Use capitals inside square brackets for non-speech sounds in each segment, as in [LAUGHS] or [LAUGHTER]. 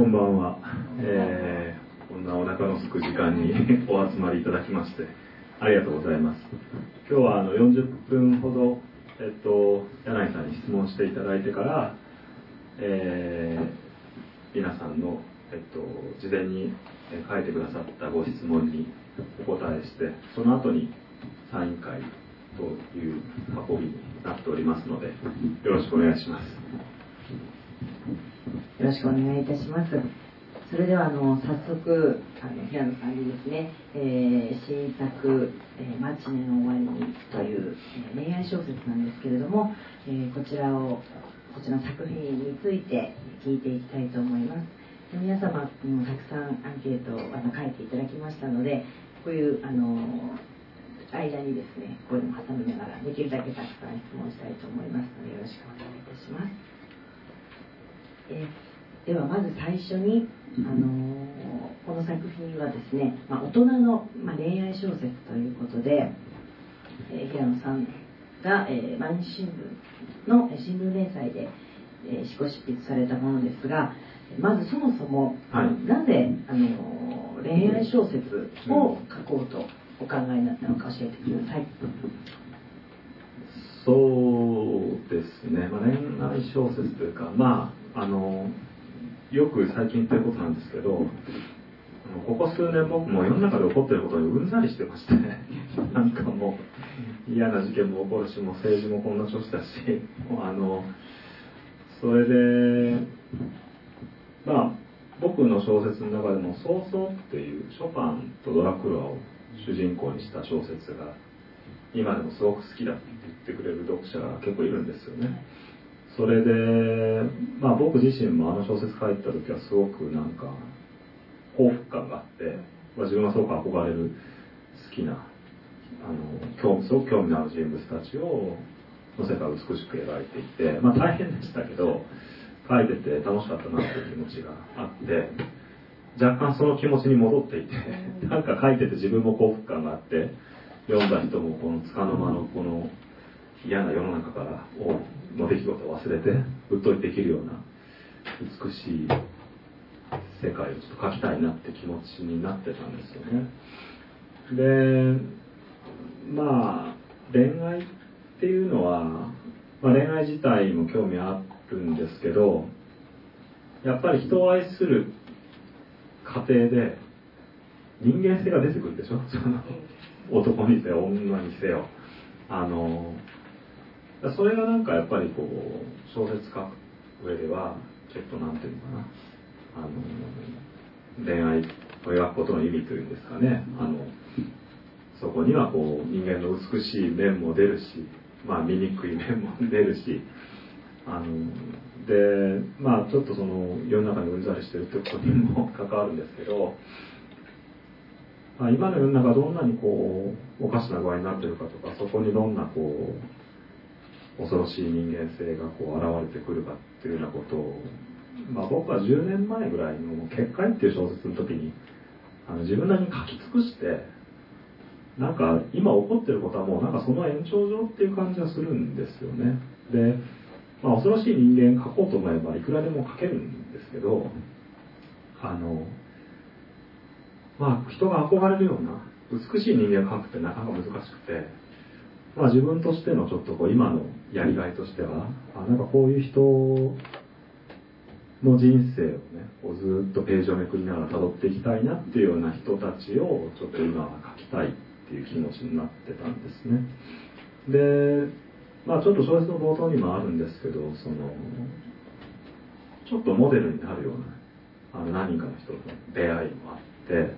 こんばんは、えー、こんなお腹のすく時間に [LAUGHS] お集まりいただきましてありがとうございます。今日はあの40分ほど、えっと、柳井さんに質問していただいてから、えー、皆さんの、えっと、事前に書いてくださったご質問にお答えしてその後にサイン会という運びになっておりますのでよろしくお願いします。よろしくお願いいたします。それではあの早速あの平野さんにですね、えー、新作「えー、マチの終わりに」という、えー、恋愛小説なんですけれども、えー、こちらをこちらの作品について聞いていきたいと思います。皆様にもたくさんアンケートをあの書いていただきましたのでこういうあの間にですねこういうのを挟みながらできるだけたくさん質問したいと思いますのでよろしくお願いいたします。えーではまず最初に、あのー、この作品はですね、まあ、大人の、まあ、恋愛小説ということで、えー、平野さんが、えー、毎日新聞の新聞連載で、えー、執筆されたものですがまずそもそも、はい、なぜ、あのー、恋愛小説を書こうとお考えになったのか教えてください。そうですね、まあ、恋愛小説というか、まあのよく最近言ってることなんですけどここ数年僕も世の中で起こってることにうんざりしてまして [LAUGHS] なんかもう嫌な事件も起こるしもう政治もこんな調子だしもうあのそれでまあ僕の小説の中でも「早々」っていうショパンとドラクロワを主人公にした小説が今でもすごく好きだって言ってくれる読者が結構いるんですよね。それで、まあ、僕自身もあの小説書いた時はすごくなんか幸福感があって、まあ、自分はすごく憧れる好きなあの興すごく興味のある人物たちをの世界を美しく描いていて、まあ、大変でしたけど書いてて楽しかったなっていう気持ちがあって若干その気持ちに戻っていてなんか書いてて自分も幸福感があって読んだ人もこのつかの間のこの嫌な世の中からの出来事を忘れてうっとりできるような美しい世界をちょっと描きたいなって気持ちになってたんですよね。でまあ恋愛っていうのは、まあ、恋愛自体も興味あるんですけどやっぱり人を愛する過程で人間性が出てくるでしょ？[LAUGHS] その男にせよ女にせよ。あのそれがなんかやっぱりこう小説書く上ではちょっとなんていうのかな。あの恋愛を描くことの意味というんですかね。あのそこにはこう人間の美しい面も出るし、まあ、醜い面も出るしあのでまあちょっとその世の中にうんざりしてるってことにも関わるんですけど、まあ、今の世の中どんなにこうおかしな具合になってるかとかそこにどんなこう恐ろしい人間性がこう現れてくるかっていうようなことを、まあ、僕は10年前ぐらいの「結界」っていう小説の時にあの自分なりに書き尽くしてなんか今起こってることはもうなんかその延長上っていう感じがするんですよね。で、まあ、恐ろしい人間書こうと思えばいくらでも書けるんですけどあのまあ人が憧れるような美しい人間を書くってなかなか難しくてまあ、自分としてのちょっとこう今のやりがいとしては？あなんかこういう人の人生をねこうずっとページをめくりながら辿っていきたいなっていうような人たちをちょっと今は書きたいっていう気持ちになってたんですね。でまあちょっと小説の冒頭にもあるんですけどそのちょっとモデルになるようなあの何人かの人との出会いもあって、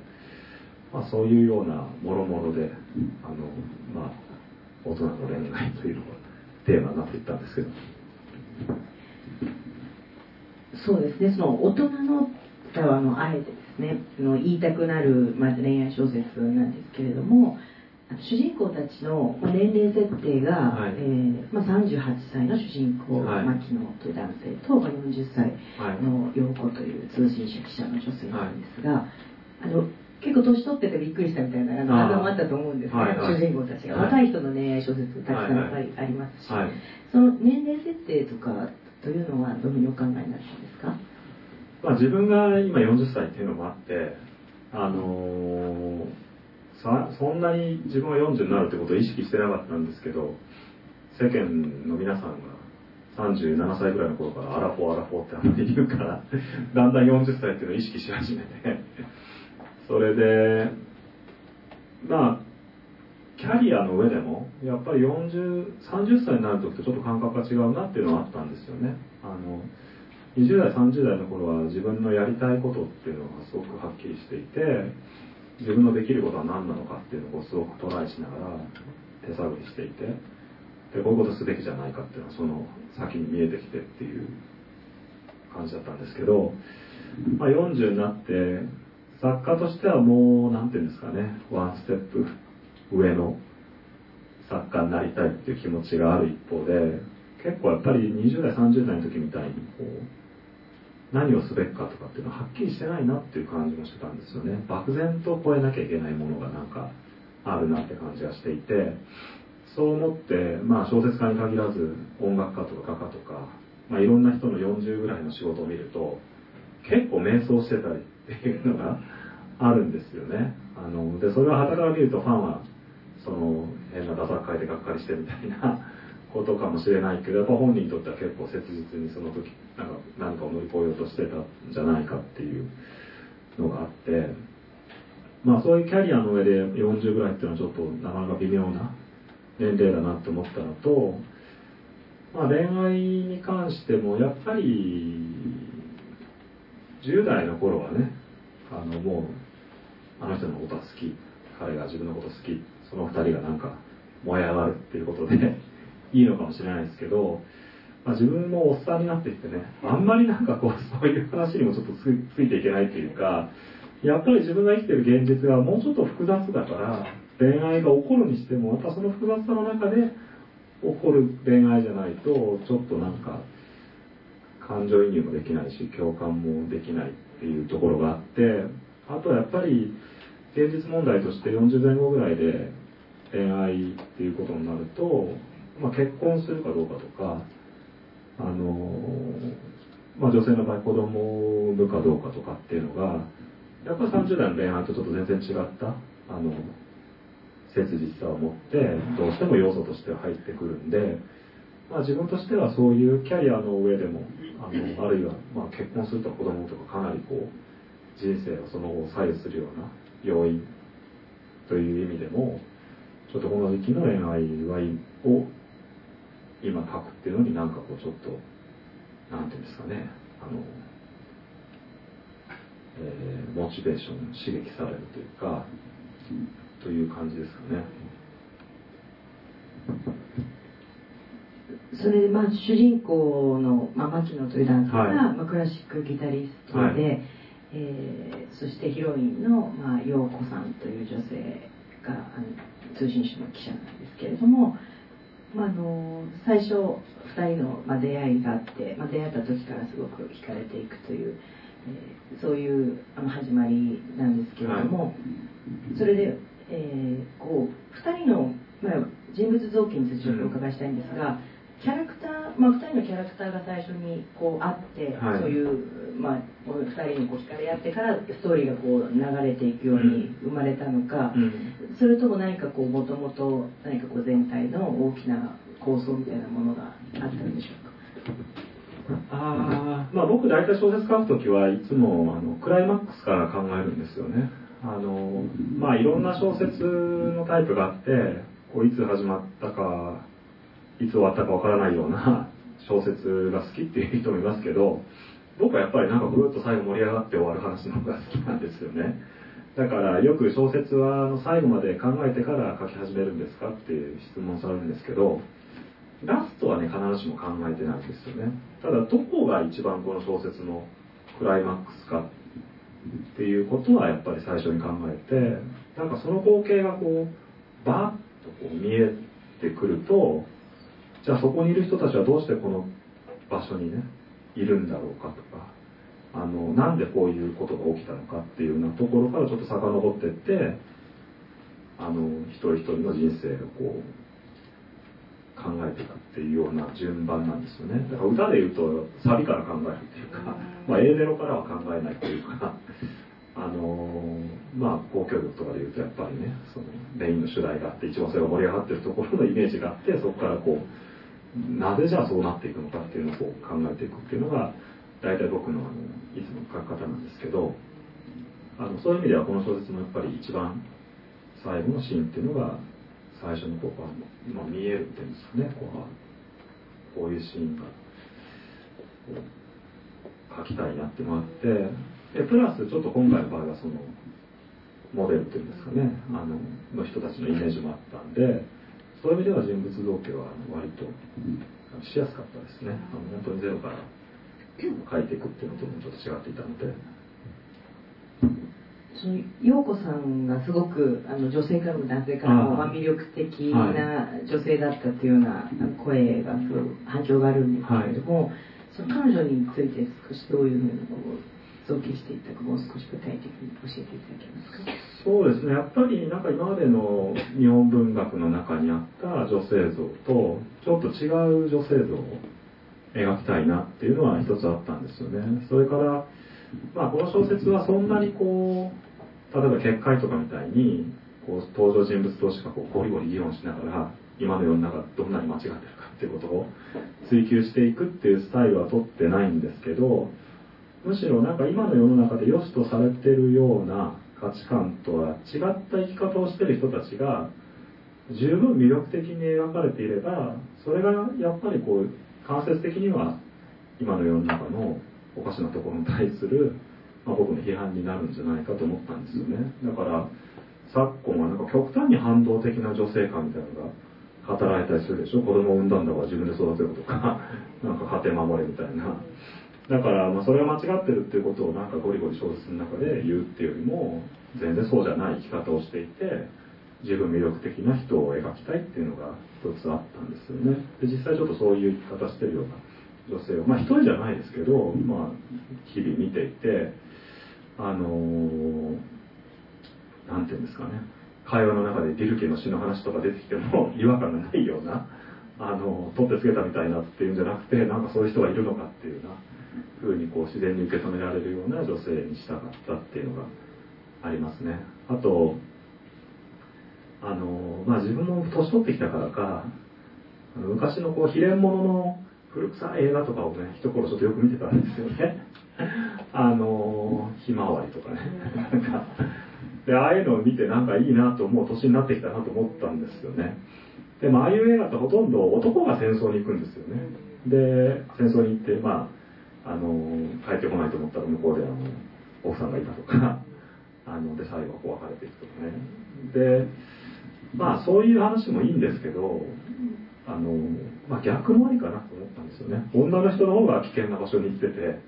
まあ、そういうようなもろもろであのまあ大人の恋愛というのがテーマになっていったんですけど。そうですね。その大人のあのあえてですね。の言いたくなる、まず恋愛小説なんですけれども主人公たちの年齢設定が、はい、えー、まあ、38歳の主人公、はい、牧野という男性と、まあ、40歳の陽子という通信社記者の女性なんですが、はい、あの結構年取っててびっくりしたみたいなあのもあったと思うんですね、はいはい、主人公たちが、若い人の恋愛小説たくさんやっぱりありますし、その年齢設定とかというのはどういうふうにお考えになったんですか？まあ、自分が今40歳っていうのもあって、あのーさそんなに自分は40になるってことを意識してなかったんですけど世間の皆さんが37歳ぐらいの頃からアラフォーアラフォーってあんまり言うからだんだん40歳っていうのを意識し始めてそれでまあキャリアの上でもやっぱり4030歳になる時とちょっと感覚が違うなっていうのはあったんですよね。あの20代30代の頃は自分のやりたいことっていうのがすごくはっきりしていて自分のできることは何なのかっていうのをすごくトライしながら手探りしていてでこういうことすべきじゃないかっていうのはその先に見えてきてっていう感じだったんですけど、まあ、40になって作家としてはもう何ていうんですかねワンステップ上の作家になりたいっていう気持ちがある一方で結構やっぱり20代30代の時みたいにこう何をすべきかとかっていうのははっきりしてないなっていう感じもしてたんですよね。漠然と超えなきゃいけないものがなんかあるなって感じがしていてそう思って、まあ、小説家に限らず音楽家とか画家とか、まあ、いろんな人の40ぐらいの仕事を見ると結構迷走してたりっていうのがあるんですよね。あのでそれは傍から見るとファンはその変なダサ書いてがっかりしてみたいな [LAUGHS] ことかもしれないけどやっぱ本人にとっては結構切実にその時なんか何かを乗り越えようとしてたんじゃないかっていうのがあってまあそういうキャリアの上で40ぐらいっていうのはちょっとなかなか微妙な年齢だなって思ったのと、まあ、恋愛に関してもやっぱり10代の頃はねあのもうあの人のことは好き彼が自分のこと好きその2人がなんか燃え上がるっていうことで [LAUGHS] いいのかもしれないですけど、まあ、自分もおっさんになってきてねあんまりなんかこうそういう話にもちょっとつ [LAUGHS] ついていけないっていうかやっぱり自分が生きてる現実がもうちょっと複雑だから恋愛が起こるにしてもやっぱその複雑さの中で起こる恋愛じゃないとちょっとなんか感情移入もできないし共感もできないっていうところがあってあとはやっぱり現実問題として40前後ぐらいで恋愛っていうことになると、まあ、結婚するかどうかとかあの、まあ、女性の場合子供を産むかどうかとかっていうのがやっぱり30代の恋愛とちょっと全然違ったあの切実さを持ってどうしても要素として入ってくるんで、まあ、自分としてはそういうキャリアの上でもあのあるいはま結婚すると子供とかかなりこう人生をその後左右するような要因という意味でもちょっとこの時期の恋愛を今書くっていうのになんかこうちょっとなんていうんですかねあの、えーモチベーション刺激されるというかという感じですかね。それで、まあ、主人公の、まあ、牧野という男性が、はいまあ、クラシックギタリストで、はいえーそしてヒロインの、まあ、陽子さんという女性があの通信社の記者なんですけれども、まあ、あの最初2人の、まあ、出会いがあって、まあ、出会った時からすごく惹かれていくという、えーそういうあの始まりなんですけれども、それで、えーこう2人の、まあ、人物造形についてちょっとお伺いしたいんですが、キャラクター、まあ、2人のキャラクターが最初にこうあって、はい。そういう、まあ、この2人にこう惹かれ合ってからストーリーがこう流れていくように生まれたのか、うん。それとも何かこうもともと何かこう全体の大きな構想みたいなものがあったんでしょうか？あーまあ僕大体小説書くときはいつもあのクライマックスから考えるんですよね。あのまあいろんな小説のタイプがあってこういつ始まったかいつ終わったかわからないような [LAUGHS] 小説が好きっていう人もいますけど僕はやっぱりなんかぐるっと最後盛り上がって終わる話の方が好きなんですよね。だからよく小説は最後まで考えてから書き始めるんですかっていう質問されるんですけどラストはね必ずしも考えてないんですよね。ただどこが一番この小説のクライマックスかっていうことはやっぱり最初に考えてなんかその光景がこうバッとこう見えてくるとじゃあそこにいる人たちはどうしてこの場所にねいるんだろうかとかあのなんでこういうことが起きたのかっていうようなところからちょっと遡っていってあの一人一人の人生をこう考えていくっていうような順番なんですよね。だから歌で言うとサビから考えるっていうかまあ、A メロからは考えないというかあのまあ交響曲とかでいうとやっぱりねそのメインの主題があって一番それが盛り上がってるところのイメージがあってそこからこうなぜじゃあそうなっていくのかっていうのをう考えていくっていうのが大体僕のあのいつも書き方なんですけどあのそういう意味ではこの小説もやっぱり一番最後のシーンっていうのが最初にこう、まあ、見えるっていうんですかねこうこういうシーンが書きたいなってのがあってでプラスちょっと今回の場合はそのモデルっていうんですかねあのの人たちのイメージもあったんでそういう意味では人物造形は割としやすかったですね。あの本当にゼロから書いていくっていうのともちょっと違っていたので。その陽子さんがすごくあの女性からも男性からもまあ魅力的な女性だったっていうような声がすごく反響があるんですけれども、はい、その彼女について少しどういうふうなこう？造形していったかもう少し具体的に教えていただけますか？そうですね。やっぱりなんか今までの日本文学の中にあった女性像とちょっと違う女性像を描きたいなっていうのは一つあったんですよね。それからまあ、この小説はそんなにこう例えば結界とかみたいにこう登場人物同士がこうゴリゴリ議論しながら今の世の中どんなに間違ってるかっていうことを追求していくっていうスタイルは取ってないんですけどむしろなんか今の世の中で良しとされてるような価値観とは違った生き方をしてる人たちが十分魅力的に描かれていればそれがやっぱりこう間接的には今の世の中のおかしなところに対する、まあ、僕の批判になるんじゃないかと思ったんですよね。だから昨今はなんか極端に反動的な女性観みたいなのが語られたりするでしょ。子供を産んだんだから自分で育てろとかなんか家庭守れみたいな。だからまあそれが間違ってるっていうことをなんかゴリゴリ小説の中で言うっていうよりも全然そうじゃない生き方をしていて自分魅力的な人を描きたいっていうのが一つあったんですよね。で実際ちょっとそういう生き方してるような女性をまあ一人じゃないですけど、まあ、日々見ていてあのなんていうんですかね。会話の中でディルケの詩の話とか出てきても [LAUGHS] 違和感がないようなあの取ってつけたみたいなっていうんじゃなくてなんかそういう人がいるのかっていうような風にこう自然に受け止められるような女性にしたかったっていうのがありますね。あとあのまあ自分も年取ってきたからか昔のこう秘伝物の古臭い映画とかをね一頃ちょっとよく見てたんですよね。[LAUGHS] あのひまわりとかね。なんかでああいうのを見てなんかいいなと思う年になってきたなと思ったんですよね。でもああいう映画ってほとんど男が戦争に行くんですよね。で戦争に行ってまああの帰ってこないと思ったら向こうであの奥さんがいたとか [LAUGHS] あので最後はこう別れていくとかね。でまあそういう話もいいんですけどあの、まあ、逆もありかなと思ったんですよね。女の人の方が危険な場所に行ってて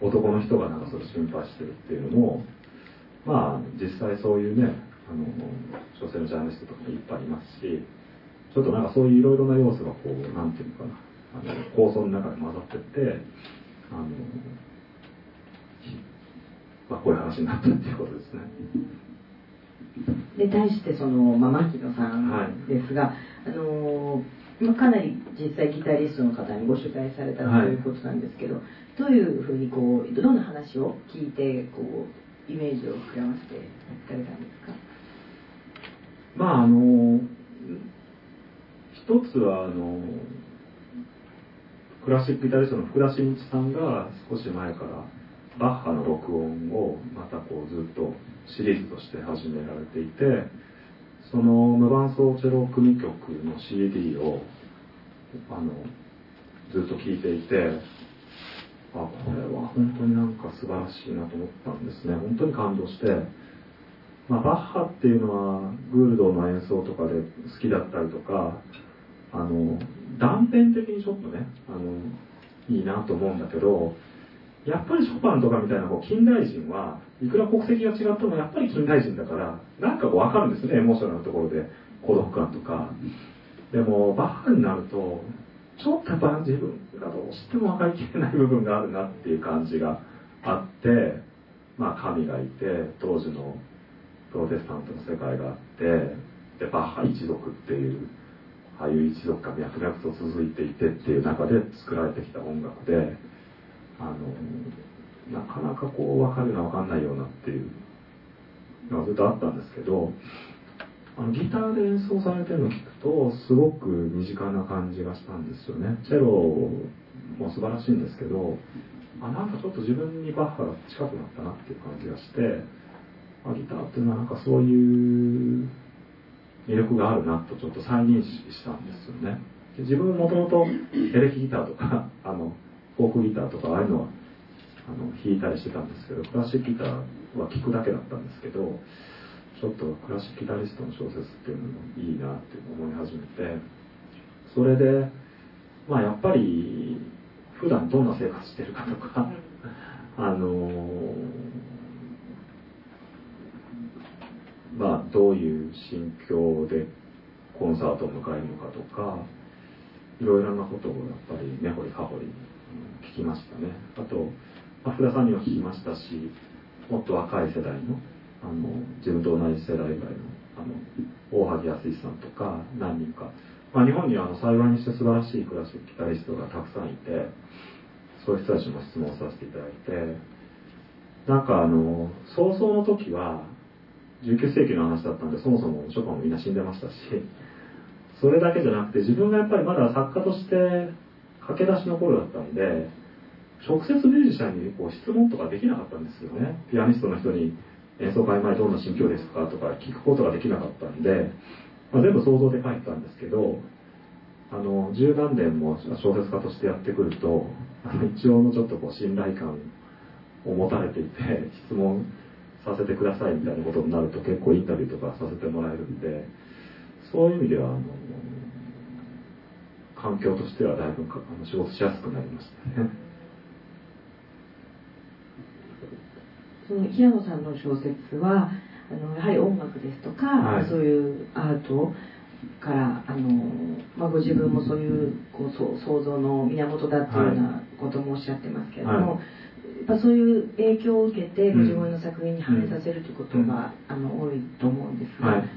男の人がなんかそれ心配してるっていうのもまあ実際そういうねあの女性のジャーナリストとかもいっぱいいますしちょっとなんかそういういろいろな要素がこうなんていうのかなあの構想の中で混ざってってあの、まあ、こういう話になったっていうことですね。で対してその、まあ、牧野さんですが、はい、あのまあ、かなり実際ギタリストの方にご取材されたということなんですけど、はい、どういうふうにこうどんな話を聞いてこうイメージを膨らませていかれたんですか？まああの一つはあのクラシックギタリストの福田真一さんが少し前からバッハの録音をまたこうずっとシリーズとして始められていてその無伴奏チェロ組曲の CD をあのずっと聴いていてあこれは本当になんか素晴らしいなと思ったんですね。本当に感動して、まあ、バッハっていうのはグールドの演奏とかで好きだったりとかあの断片的にちょっとねあのいいなと思うんだけどやっぱりショパンとかみたいなこう近代人はいくら国籍が違ってもやっぱり近代人だからなんかこう分かるんですねエモーショナルなところで孤独感とか。でもバッハになるとちょっとやっぱ自分がどうしても分かりきれない部分があるなっていう感じがあってまあ神がいて当時のプロテスタントの世界があってでバッハ一族っていうああいう一族が脈々と続いていてっていう中で作られてきた音楽であのなかなかこう分かるな分かんないようなっていうのがずっとあったんですけどあのギターで演奏されてるのを聞くとすごく身近な感じがしたんですよね。チェロも素晴らしいんですけどあなんかちょっと自分にバッハが近くなったなっていう感じがしてあギターっていうのはなんかそういう魅力があるなとちょっと再認識したんですよね。で自分もともとエレキギターとか [LAUGHS] あのフォークギターとかああいうのはあの弾いたりしてたんですけどクラシックギターは聴くだけだったんですけどちょっとクラシックギタリストの小説っていうのもいいなって思い始めてそれでまあやっぱり普段どんな生活してるかとかあのまあどういう心境でコンサートを迎えるのかとかいろいろなことをやっぱり根掘り葉掘り聞きましたね。あと、まあ、福田さんにも聞きましたしもっと若い世代のあの自分と同じ世代ぐらいのあの大萩康さんとか何人か、まあ、日本にはあの幸いにして素晴らしいクラシックギタリストがたくさんいてそういう人たちも質問させていただいてなんかあの早々の時は19世紀の話だったんでそもそもショパンもみんな死んでましたしそれだけじゃなくて自分がやっぱりまだ作家として駆け出しの頃だったんで直接ミュージシャンにこう質問とかできなかったんですよね。ピアニストの人に演奏会前どんな心境ですかとか聞くことができなかったんで、まあ、全部想像で書いたんですけどあの十何年も小説家としてやってくると一応のちょっとこう信頼感を持たれていて質問させてくださいみたいなことになると結構インタビューとかさせてもらえるんでそういう意味ではあの環境としてはだいぶあの仕事しやすくなりましたね。[LAUGHS] その平野さんの小説はあのやはり音楽ですとか、はい、そういうアートからあの、まあ、ご自分もそういうこう想像の源だっていうようなこともおっしゃってますけれども、はい、やっぱそういう影響を受けてご自分の作品に反映させるということが、うん、あの多いと思うんですが、はい、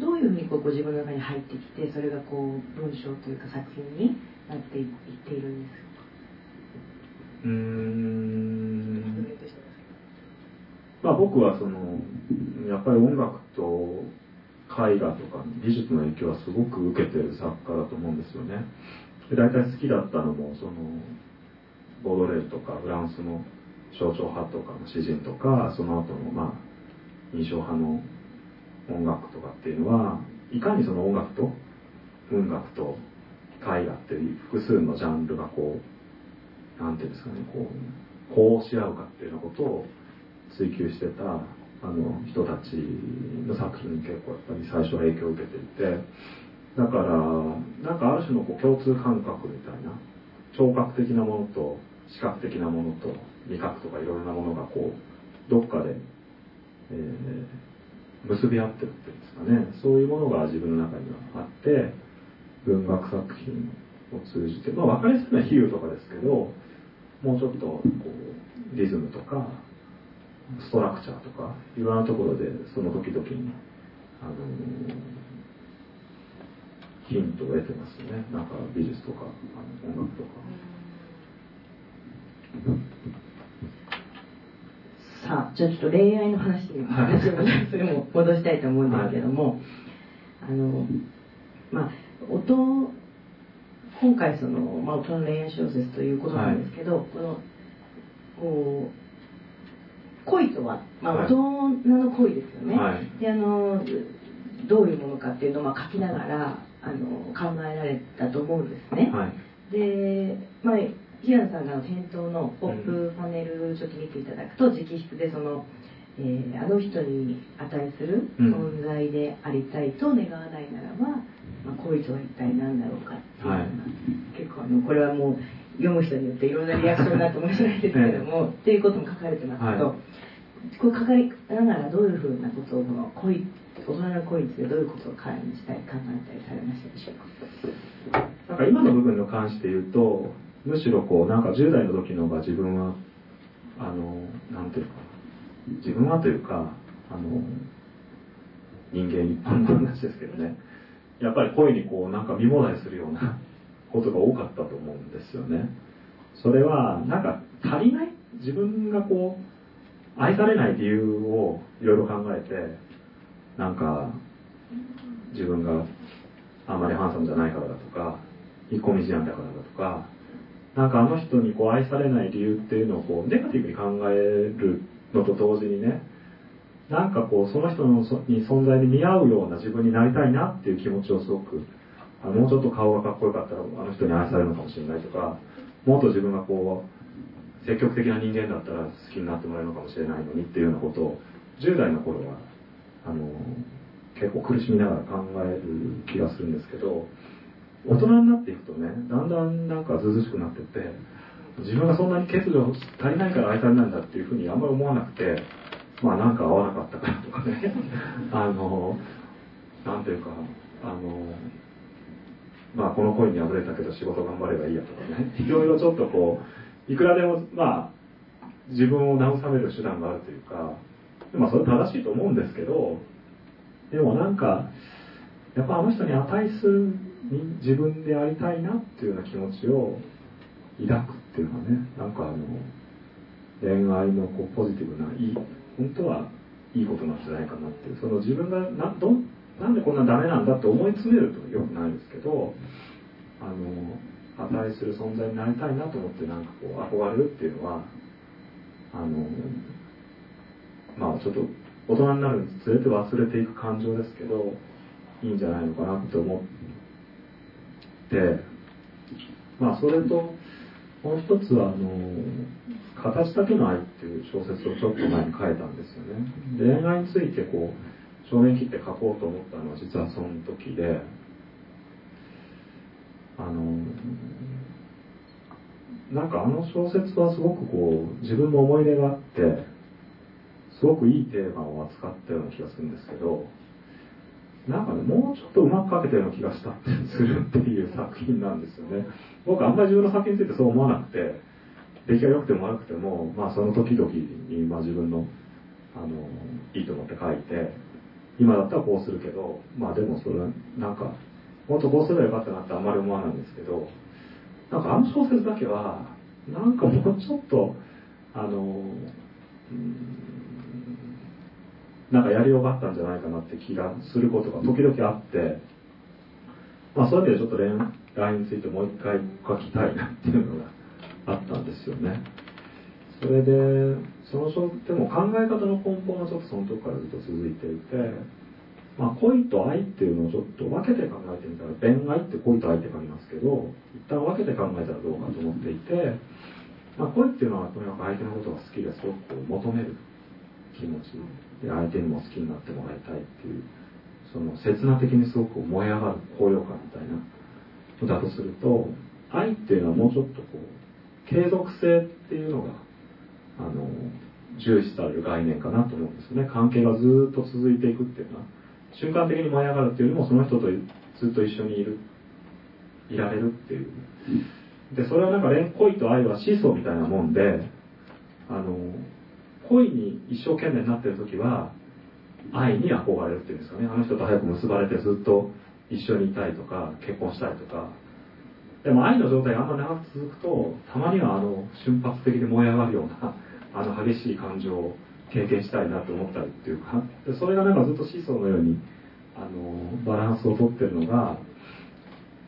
どういうふうにこうご自分の中に入ってきてそれがこう文章というか作品になっていっているんですか？うん。まあ僕はそのやっぱり音楽と絵画とか美術の影響はすごく受けてる作家だと思うんですよね。で大体好きだったのもそのボードレールとかフランスの象徴派とかの詩人とかその後のまあ印象派の音楽とかっていうのはいかにその音楽と文学と絵画っていう複数のジャンルがこうなんていうんですかねこうこうし合うかっていうようなことを追求してたあの人たちの作品に結構やっぱり最初は影響を受けていてだからなんかある種のこう共通感覚みたいな聴覚的なものと視覚的なものと味覚とかいろいろなものがこうどっかで、えー、結び合ってるっていうんですかねそういうものが自分の中にはあって文学作品を通じてまあ分かりやすいのは比喩とかですけどもうちょっとこうリズムとかストラクチャーとかいろんなところでその時々にあのヒントを得てますよねなんか美術とかあの音楽とか。さあじゃあちょっと恋愛の話に話を、それも戻したいと思うんですけども、はい、あのまあ音今回その、まあ、大人の恋愛小説ということなんですけど、はい、このこう恋とは、まあ、大人の恋ですよね、はい、であのどういうものかっていうのをまあ書きながらあの考えられたと思うんですね、で、まあ、平野さんが店頭のポップパネルちょっと見ていただくと、直筆でその、えー、あの人に値する存在でありたいと願わないならば、まあ、恋とは一体何だろうかっていうのが、はい、結構あのこれはもう読む人によっていろんなリアクションになって面白いですけれども、っていうことも書かれてますけど、はい、これ書かれながらどういうふうなことをこの恋大人の恋についてどういうことを彼にしたい考えたりされましたでしょうか？なんか今の部分に関して言うとむしろこうなんか10代の時の方が自分はあのなんていうか自分はというかあの人間一般の話ですけどね。やっぱり恋にこうなんか見もだえするようなことが多かったと思うんですよね。それはなんか足りない？自分がこう愛されない理由をいろいろ考えてなんか自分があんまりハンサムじゃないからだとか引っ込み思案だからだとかなんかあの人にこう愛されない理由っていうのをこうネガティブに考えるのと同時にねなんかこうその人のに存在に見合うような自分になりたいなっていう気持ちをすごくあもうちょっと顔がかっこよかったらあの人に愛されるのかもしれないとかもっと自分がこう積極的な人間だったら好きになってもらえるのかもしれないのにっていうようなことを10代の頃はあの結構苦しみながら考える気がするんですけど大人になっていくとねだんだんなんかずうずしくなってって自分がそんなに欠如足りないから愛されないんだっていうふうにあんまり思わなくてまあなんか合わなかったからとかね。[LAUGHS] あのなんていうかあのまあこの恋に破れたけど仕事頑張ればいいやとかね。いろいろちょっとこういくらでもまあ自分を慰める手段があるというかまあそれ正しいと思うんですけどでもなんかやっぱあの人に値するに自分でありたいなっていうような気持ちを抱くっていうのはねなんかあの恋愛のこうポジティブないい本当はいいことなんじゃないかなっていうその自分がなどなんでこんなダメなんだって思い詰めるとよくないですけどあの値する存在になりたいなと思ってなんかこう憧れるっていうのはあのまあちょっと大人になるにつれて忘れていく感情ですけどいいんじゃないのかなって思ってまあそれともう一つはあの「形だけの愛」っていう小説をちょっと前に書いたんですよね。恋愛についてこう正面切って書こうと思ったのは実はその時であのなんかあの小説はすごくこう自分の思い出があってすごくいいテーマを扱ったような気がするんですけどなんかねもうちょっとうまく書けたような気がしたってするっていう作品なんですよね。[LAUGHS] 僕あんまり自分の作品についてそう思わなくて出来が良くても悪くても、まあ、その時々に、まあ、自分のあのいいと思って書いて今だったらこうするけどまあでもそれなんかもっとこうすればよかったなってあんまり思わないんですけどなんかあの小説だけはなんかもうちょっとあの、うんなんかやりようがあったんじゃないかなって気がすることが時々あって、まあそういう意味でちょっと恋愛についてもう一回書きたいなっていうのがあったんですよね。それで、その小でも考え方の根本はちょっとその時からずっと続いていて、まあ恋と愛っていうのをちょっと分けて考えてみたら、恋愛って恋と愛って書きますけど、一旦分けて考えたらどうかと思っていて、まあ恋っていうのはとにかく相手のことが好きですごく求める気持ちで相手にも好きになってもらいたいっていうその刹那的にすごく燃え上がる高揚感みたいなだとすると愛っていうのはもうちょっとこう継続性っていうのがあの重視される概念かなと思うんですよね。関係がずっと続いていくっていうのは瞬間的に燃え上がるっていうよりもその人とずっと一緒にいるいられるっていう。でそれはなんか恋と愛はシーソーみたいなもんであの恋に一生懸命になってる時は愛に憧れるっていうんですかね。あの人と早く結ばれてずっと一緒にいたいとか結婚したいとか。でも愛の状態があんま長く続くとたまにはあの瞬発的に燃え上がるような [LAUGHS] あの激しい感情を経験したいなと思ったりっていうか。それがなんかずっとシーソーのようにあのバランスをとってるのが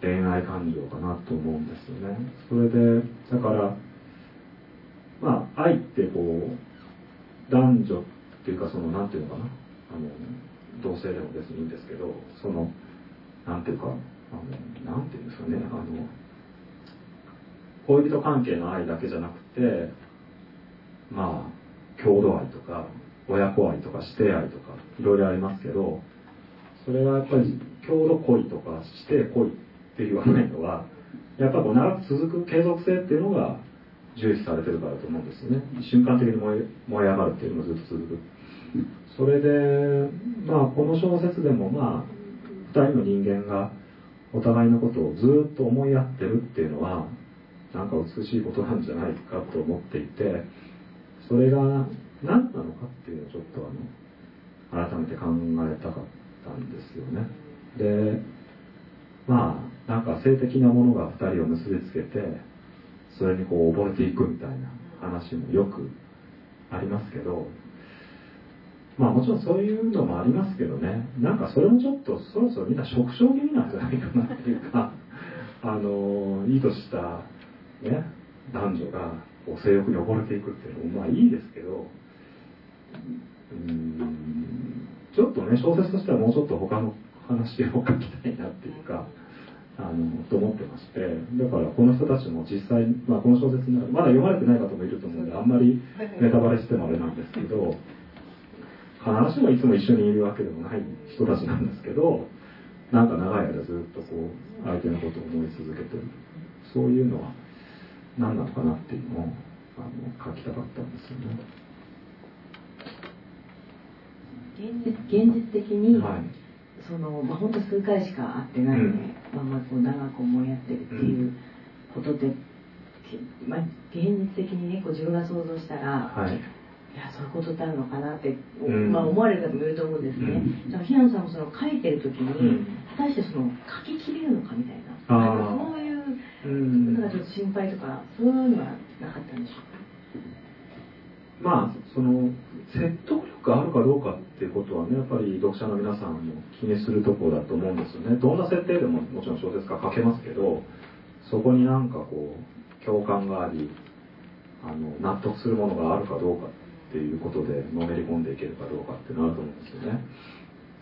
恋愛感情かなと思うんですよね。それでだからまあ愛ってこう男女っていうかそのなんていうのかな？あの同性でも別にいいんですけどそのなんていうかあのなていうんですかね？あの恋人関係の愛だけじゃなくてまあ郷土愛とか親子愛とか師弟愛とかいろいろありますけどそれはやっぱり郷土恋とか師弟恋って言わないのはやっぱこう長く続く継続性っていうのが重視されてるからと思うんですよね。瞬間的に燃え燃え上がるっていうのがずっと続く。それでまあこの小説でもまあ2人の人間がお互いのことをずっと思いやってるっていうのはなんか美しいことなんじゃないかと思っていてそれが何なのかっていうのをちょっとあの改めて考えたかったんですよね。でまあなんか性的なものが2人を結びつけてそれにこう溺れていくみたいな話もよくありますけどまあもちろんそういうのもありますけどねなんかそれもちょっとそろそろみんな縮小気味なんじゃないかなっていうか [LAUGHS] あのいいとしたね男女がこう性欲に溺れていくっていうのもまあいいですけどうんちょっとね小説としてはもうちょっと他の話を書きたいなっていうか。あのと思ってましてだからこの人たちも実際、まあ、この小説まだ読まれてない方もいると思うのであんまりネタバレしてもあれなんですけど必ずしもいつも一緒にいるわけでもない人たちなんですけどなんか長い間ずっとこう相手のことを思い続けてる。そういうのは何なのかなっていうのをあの書きたかったんですよね。現実現実的に、はい。その、まあ、本当数回しか会ってないので、まあ、まあこう長く思いやってるっていうことで、まあ、現実的にねこう自分が想像したら、はい、いやそういうことってあるのかなって、うん。まあ、思われる方もいると思うんですね、うん。だから平野さんもその書いてる時に、うん。果たしてその書ききれるのかみたいなそういううん。なんかちょっと心配とかそういうのはなかったんでしょうか？まあその説得力があるかどうかっていうことはねやっぱり読者の皆さんも気にするとこだと思うんですよね。どんな設定でももちろん小説家書けますけどそこになんかこう共感がありあの納得するものがあるかどうかっていうことでのめり込んでいけるかどうかっていうのあると思うんですよね。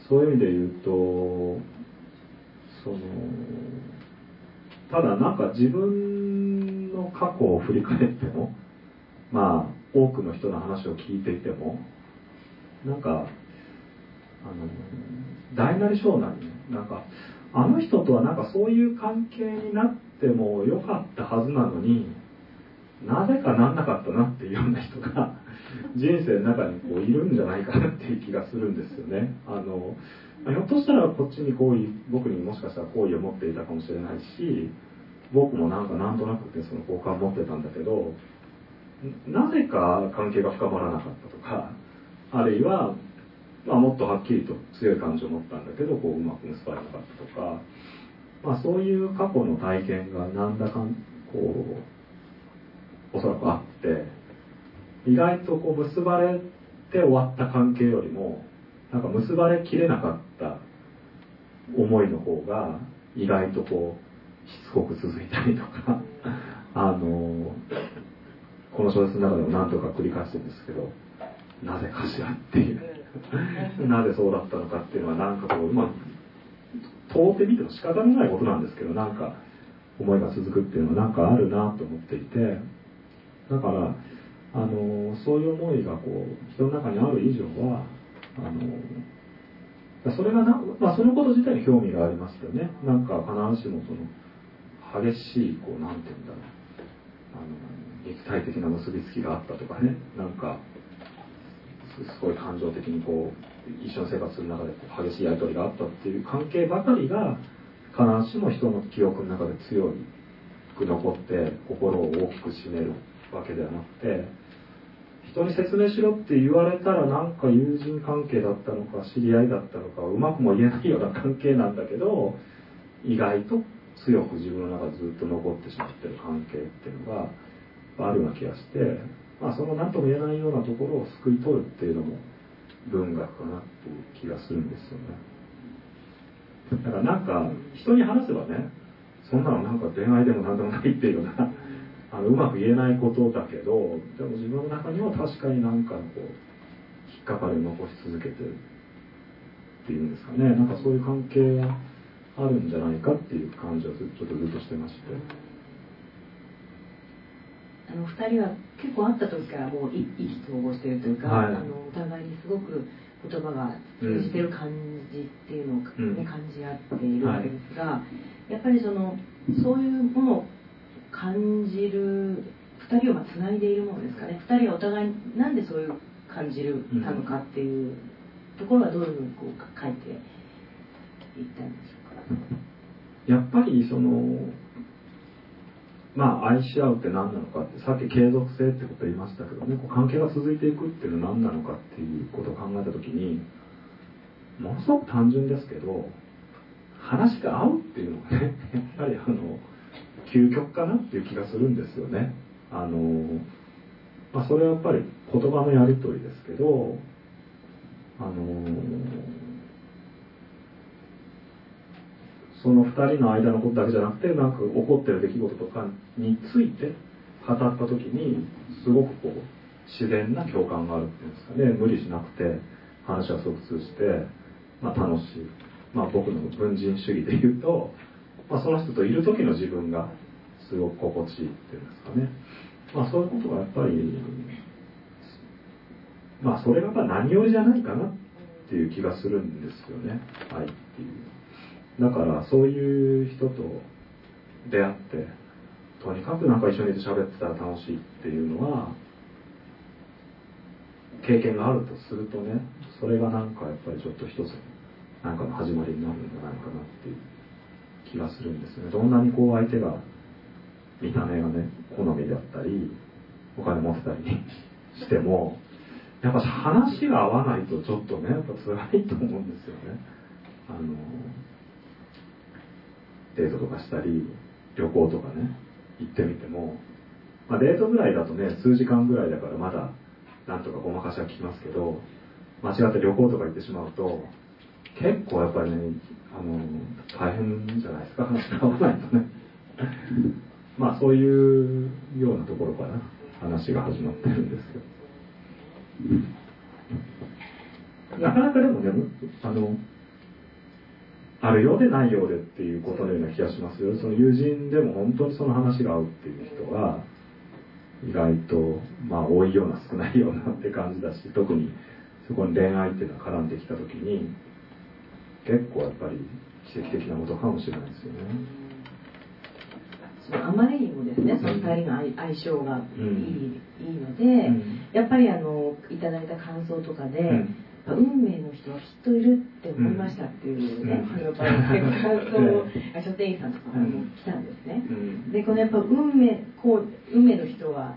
そういう意味で言うとそのただなんか自分の過去を振り返ってもまあ多くの人の話を聞いていてもなんかあの大なり小なりねなんかあの人とはなんかそういう関係になってもよかったはずなのになぜかなんなかったなっていうような人が [LAUGHS] 人生の中にこういるんじゃないかなっていう気がするんですよね。あのひょっとしたらこっちに好意僕にもしかしたら好意を持っていたかもしれないし僕もなんかなんとなくその好感持ってたんだけどなぜか関係が深まらなかったとかあるいは、まあ、もっとはっきりと強い感情を持ったんだけどこううまく結ばれなかったとか、まあ、そういう過去の体験がなんだかんこうおそらくあって意外とこう結ばれて終わった関係よりもなんか結ばれきれなかった思いの方が意外とこうしつこく続いたりとかあのこの小説の中でも何とか繰り返してるんですけどなぜかしらっていう。なぜそうだったのかっていうのはなんかこうまあ問うてみても仕方のないことなんですけどなんか思いが続くっていうのはなんかあるなと思っていてだからあのそういう思いがこう人の中にある以上はあのそれがな、まあ、そのこと自体に興味がありますよね。なんか必ずしもその激しいこうなんて言うんだろう。あの肉体的な結びつきがあったとかね。なんかすごい感情的にこう一緒に生活する中で激しいやり取りがあったっていう関係ばかりが必ずしも人の記憶の中で強く残って心を大きく占めるわけではなくて人に説明しろって言われたらなんか友人関係だったのか知り合いだったのかうまくも言えないような関係なんだけど意外と強く自分の中でずっと残ってしまってる関係っていうのがあるような気がして、まあ、その何とも言えないようなところを救い取るっていうのも文学かなっていう気がするんですよね。だからなんか人に話せばねそんなのなんか恋愛でも何でもないっていうような [LAUGHS] あのうまく言えないことだけどでも自分の中には確かになんかこう引っかかりを残し続けてるっていうんですかね。なんかそういう関係があるんじゃないかっていう感じはちょっとずっとしてまして。あの2人は結構会った時からもう意気投合してるというか、はい。あのお互いにすごく言葉が通じてる感じっていうのを、ねうん。感じ合っているわけですが、やっぱりそのそういうものを感じる2人をまあつないでいるものですかね。2人はお互いになんでそういう感じるたのかっていうところはどういうふうにこう書いていったんでしょうか？やっぱりそのまあ愛し合うって何なのかってさっき継続性ってこと言いましたけどねこう関係が続いていくっていうのは何なのかっていうことを考えた時にものすごく単純ですけど話が合うっていうのがね [LAUGHS] やっぱりあの究極かなっていう気がするんですよね。あのまあ、それはやっぱり言葉のやり取りですけどあのその2人の間のことだけじゃなくてなんか起こってる出来事とかについて語った時にすごくこう自然な共感があるっていうんですかね。無理しなくて話はすごく通じて、まあ、楽しい、まあ、僕の文人主義で言うと、まあ、その人といる時の自分がすごく心地いいっていうんですかね、まあ、そういうことがやっぱりまあそれが何よりじゃないかなっていう気がするんですよね。愛っていう。だからそういう人と出会ってとにかくなんか一緒に喋ってたら楽しいっていうのは経験があるとするとねそれがなんかやっぱりちょっと一つなんかの始まりになるんじゃないかなっていう気がするんですね。どんなにこう相手が見た目がね好みであったりお金持ってたり [LAUGHS] してもやっぱ話が合わないとちょっとねやっぱ辛いと思うんですよね。あのデートとかしたり旅行とかね行ってみても、まあ、デートぐらいだとね数時間ぐらいだからまだなんとかごまかしは聞きますけど間違って旅行とか行ってしまうと結構やっぱりねあの大変じゃないですか話が合わないとね。[LAUGHS] まあそういうようなところから話が始まってるんですけど。なかなかでもねあのあるようでないようでっていうことのような気がしますよ。その友人でも本当にその話が合うっていう人は意外とまあ多いような少ないようなって感じだし特にそこに恋愛っていうのが絡んできた時に結構やっぱり奇跡的なことかもしれないですよね。あまりにもですね、その2人の相性がいい,、うん。いいので、うん。やっぱりあのいただいた感想とかで、うん運命の人はきっといるって思いましたっていうね、うん。感想を書店員さんとかからも来たんですね。うん。でこのやっぱ運命こう運命の人は、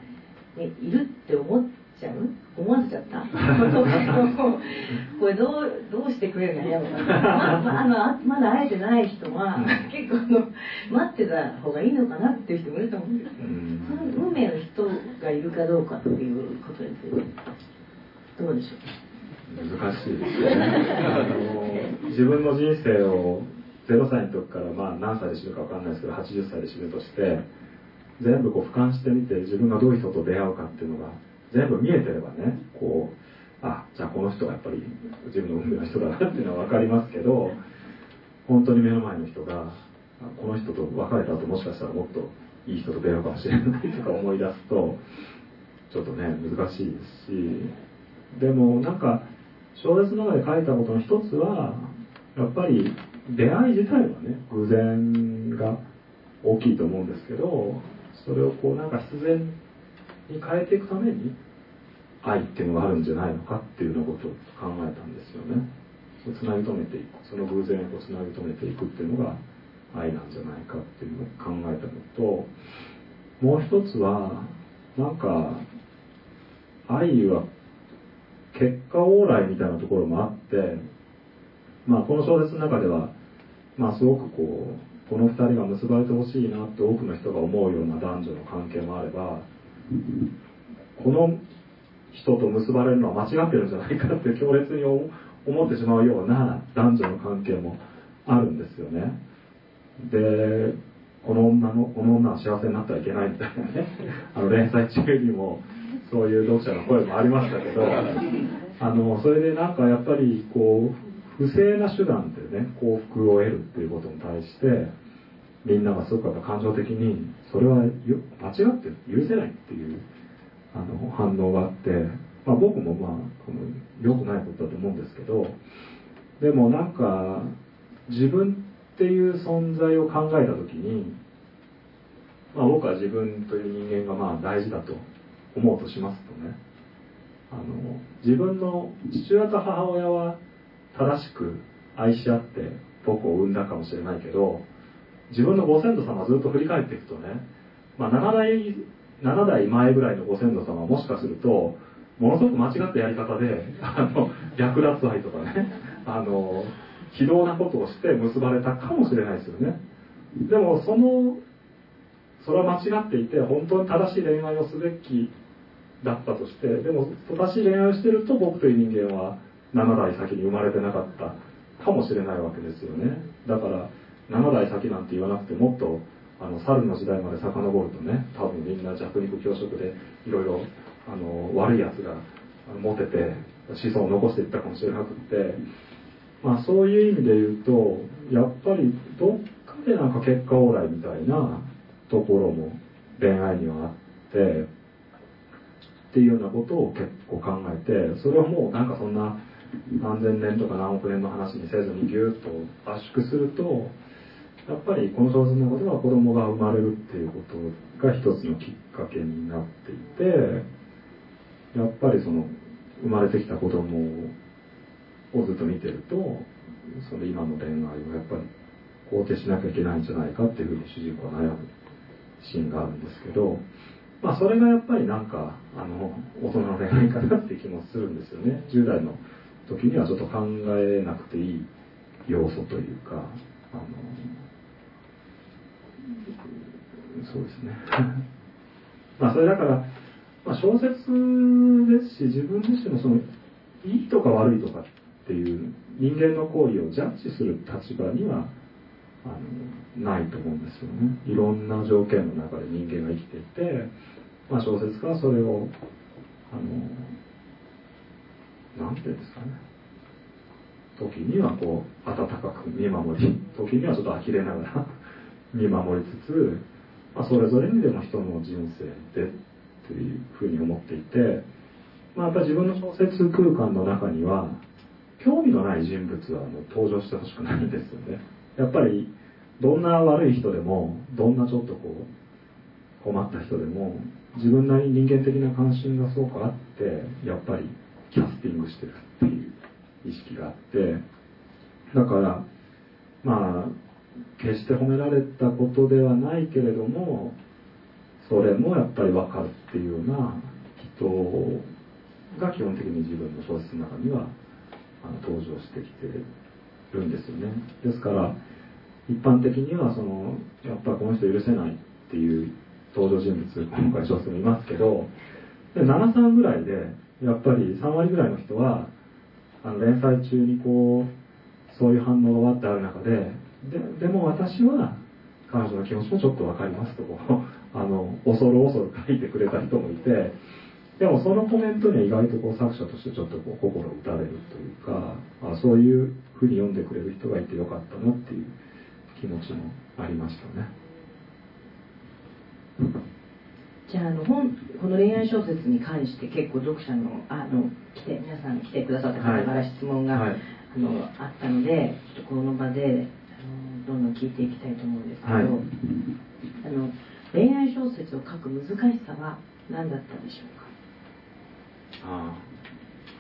ね、いるって思っちゃう？思わせちゃった？これどうどうしてくれるんやろうかな、ままあのあまだ会えてない人は結構あの待ってた方がいいのかなっていう人もいると思うんですよ、うん。その運命の人がいるかどうかっていうことについてどうでしょう？難しいですよね。あの自分の人生を0歳の時からまあ何歳で死ぬか分かんないですけど80歳で死ぬとして全部こう俯瞰してみて自分がどういう人と出会うかっていうのが全部見えてればねこうあじゃあこの人がやっぱり自分の運命の人だなっていうのは分かりますけど本当に目の前の人がこの人と別れた後もしかしたらもっといい人と出会うかもしれないとか思い出すとちょっとね難しいですしでもなんか小説の中で書いたことの一つはやっぱり出会い自体はね偶然が大きいと思うんですけどそれをこうなんか必然に変えていくために愛っていうのがあるんじゃないのかっていうようなことを考えたんですよね。つなぎ止めていく。その偶然をつなぎ止めていくっていうのが愛なんじゃないかっていうのを考えたのともう一つはなんか愛は結果往来みたいなところもあって、まあ、この小説の中では、まあ、すごくこうこの2人が結ばれてほしいなって多くの人が思うような男女の関係もあればこの人と結ばれるのは間違ってるんじゃないかって強烈に思ってしまうような男女の関係もあるんですよね。でこの女のこの女は幸せになってはいけないみたいなねあの連載中にもそういう読者の声もありましたけどあのそれでなんかやっぱりこう不正な手段でね幸福を得るっていうことに対してみんながすごくやっぱ感情的にそれはよ間違って許せないっていうあの反応があって、まあ、僕もまあこの良くないことだと思うんですけどでもなんか自分っていう存在を考えた時に、まあ、僕は自分という人間がまあ大事だと思うとしますとねあの自分の父親と母親は正しく愛し合って僕を産んだかもしれないけど自分のご先祖様ずっと振り返っていくとね、まあ、7代7代前ぐらいのご先祖様はもしかするとものすごく間違ったやり方であの略奪愛とかねあの非道なことをして結ばれたかもしれないですよね。でもそのそれは間違っていて本当に正しい恋愛をすべきだったとしてでも正しい恋愛をしてると僕という人間は7代先に生まれてなかったかもしれないわけですよね。だから7代先なんて言わなくてもっとあの猿の時代まで遡るとね多分みんな弱肉強食でいろいろあの悪いやつがモテて子孫を残していったかもしれなくって。まあそういう意味で言うとやっぱりどっかでなんか結果往来みたいなところも恋愛にはあってっていうようなことを結構考えてそれをもうなんかそんな何千年とか何億年の話にせずにギュッと圧縮するとやっぱりこの小説のことは子供が生まれるっていうことが一つのきっかけになっていてやっぱりその生まれてきた子供をずっと見てるとその今の恋愛をやっぱり肯定しなきゃいけないんじゃないかっていうふうに主人公は悩むシーンがあるんですけど、まあ、それがやっぱりなんかあの大人の恋愛かなって気もするんですよね。10代の時にはちょっと考えなくていい要素というかあのそうですね。[LAUGHS] まあそれだから、まあ、小説ですし自分自身もそのいいとか悪いとかっていう人間の行為をジャッジする立場にはあのないと思うんですよね。いろんな条件の中で人間が生きていて、まあ、小説家はそれをあのなんていうんですかね。時にはこう温かく見守り時にはちょっと呆れながら [LAUGHS] 見守りつつ、まあ、それぞれにでも人の人生でっていうふうに思っていて、まあ、やっぱり自分の小説空間の中には興味のない人物はもう登場してほしくないんですよね。やっぱりどんな悪い人でもどんなちょっとこう困った人でも自分なりに人間的な関心がすごくあってやっぱりキャスティングしてるっていう意識があってだからまあ決して褒められたことではないけれどもそれもやっぱり分かるっていうような人が基本的に自分の小説の中にはあの登場してきてるんですよね。ですから一般的にはそのやっぱこの人許せないっていう登場人物今回小説もいますけど73ぐらいでやっぱり3割ぐらいの人はあの連載中にこうそういう反応がわってある中でででも私は彼女の気持ちもちょっと分かりますと [LAUGHS] あの恐る恐る書いてくれた人もいてでもそのコメントには意外とこう作者としてちょっとこう心打たれるというかあそういうふうに読んでくれる人がいてよかったなっていう気持ちもありましたね。じゃああの本この恋愛小説に関して結構読者のあの来て皆さん来てくださった方から質問が、はい、あのあったのでちょっとこの場であのどんどん聞いていきたいと思うんですけど、はい、あの恋愛小説を書く難しさは何だったでしょうか？あ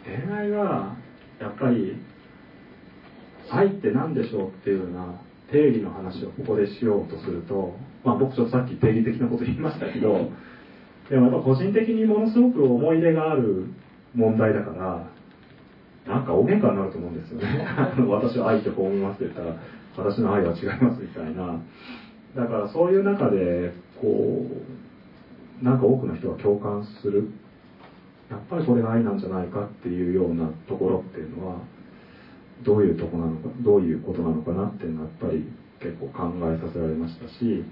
恋愛はやっぱり愛って何でしょうっていうような定義の話をここでしようとすると、まあ、僕ちょっとさっき定義的なこと言いましたけど [LAUGHS] でもやっぱ個人的にものすごく思い入れがある問題だからなんか大喧嘩になると思うんですよね。[LAUGHS] 私は愛ってこう思いますって言ったら私の愛は違いますみたいな。だからそういう中でこうなんか多くの人が共感する。やっぱりこれが愛なんじゃないかっていうようなところっていうのはどういうとこなのかどういうことなのかなっていうのはやっぱり結構考えさせられましたし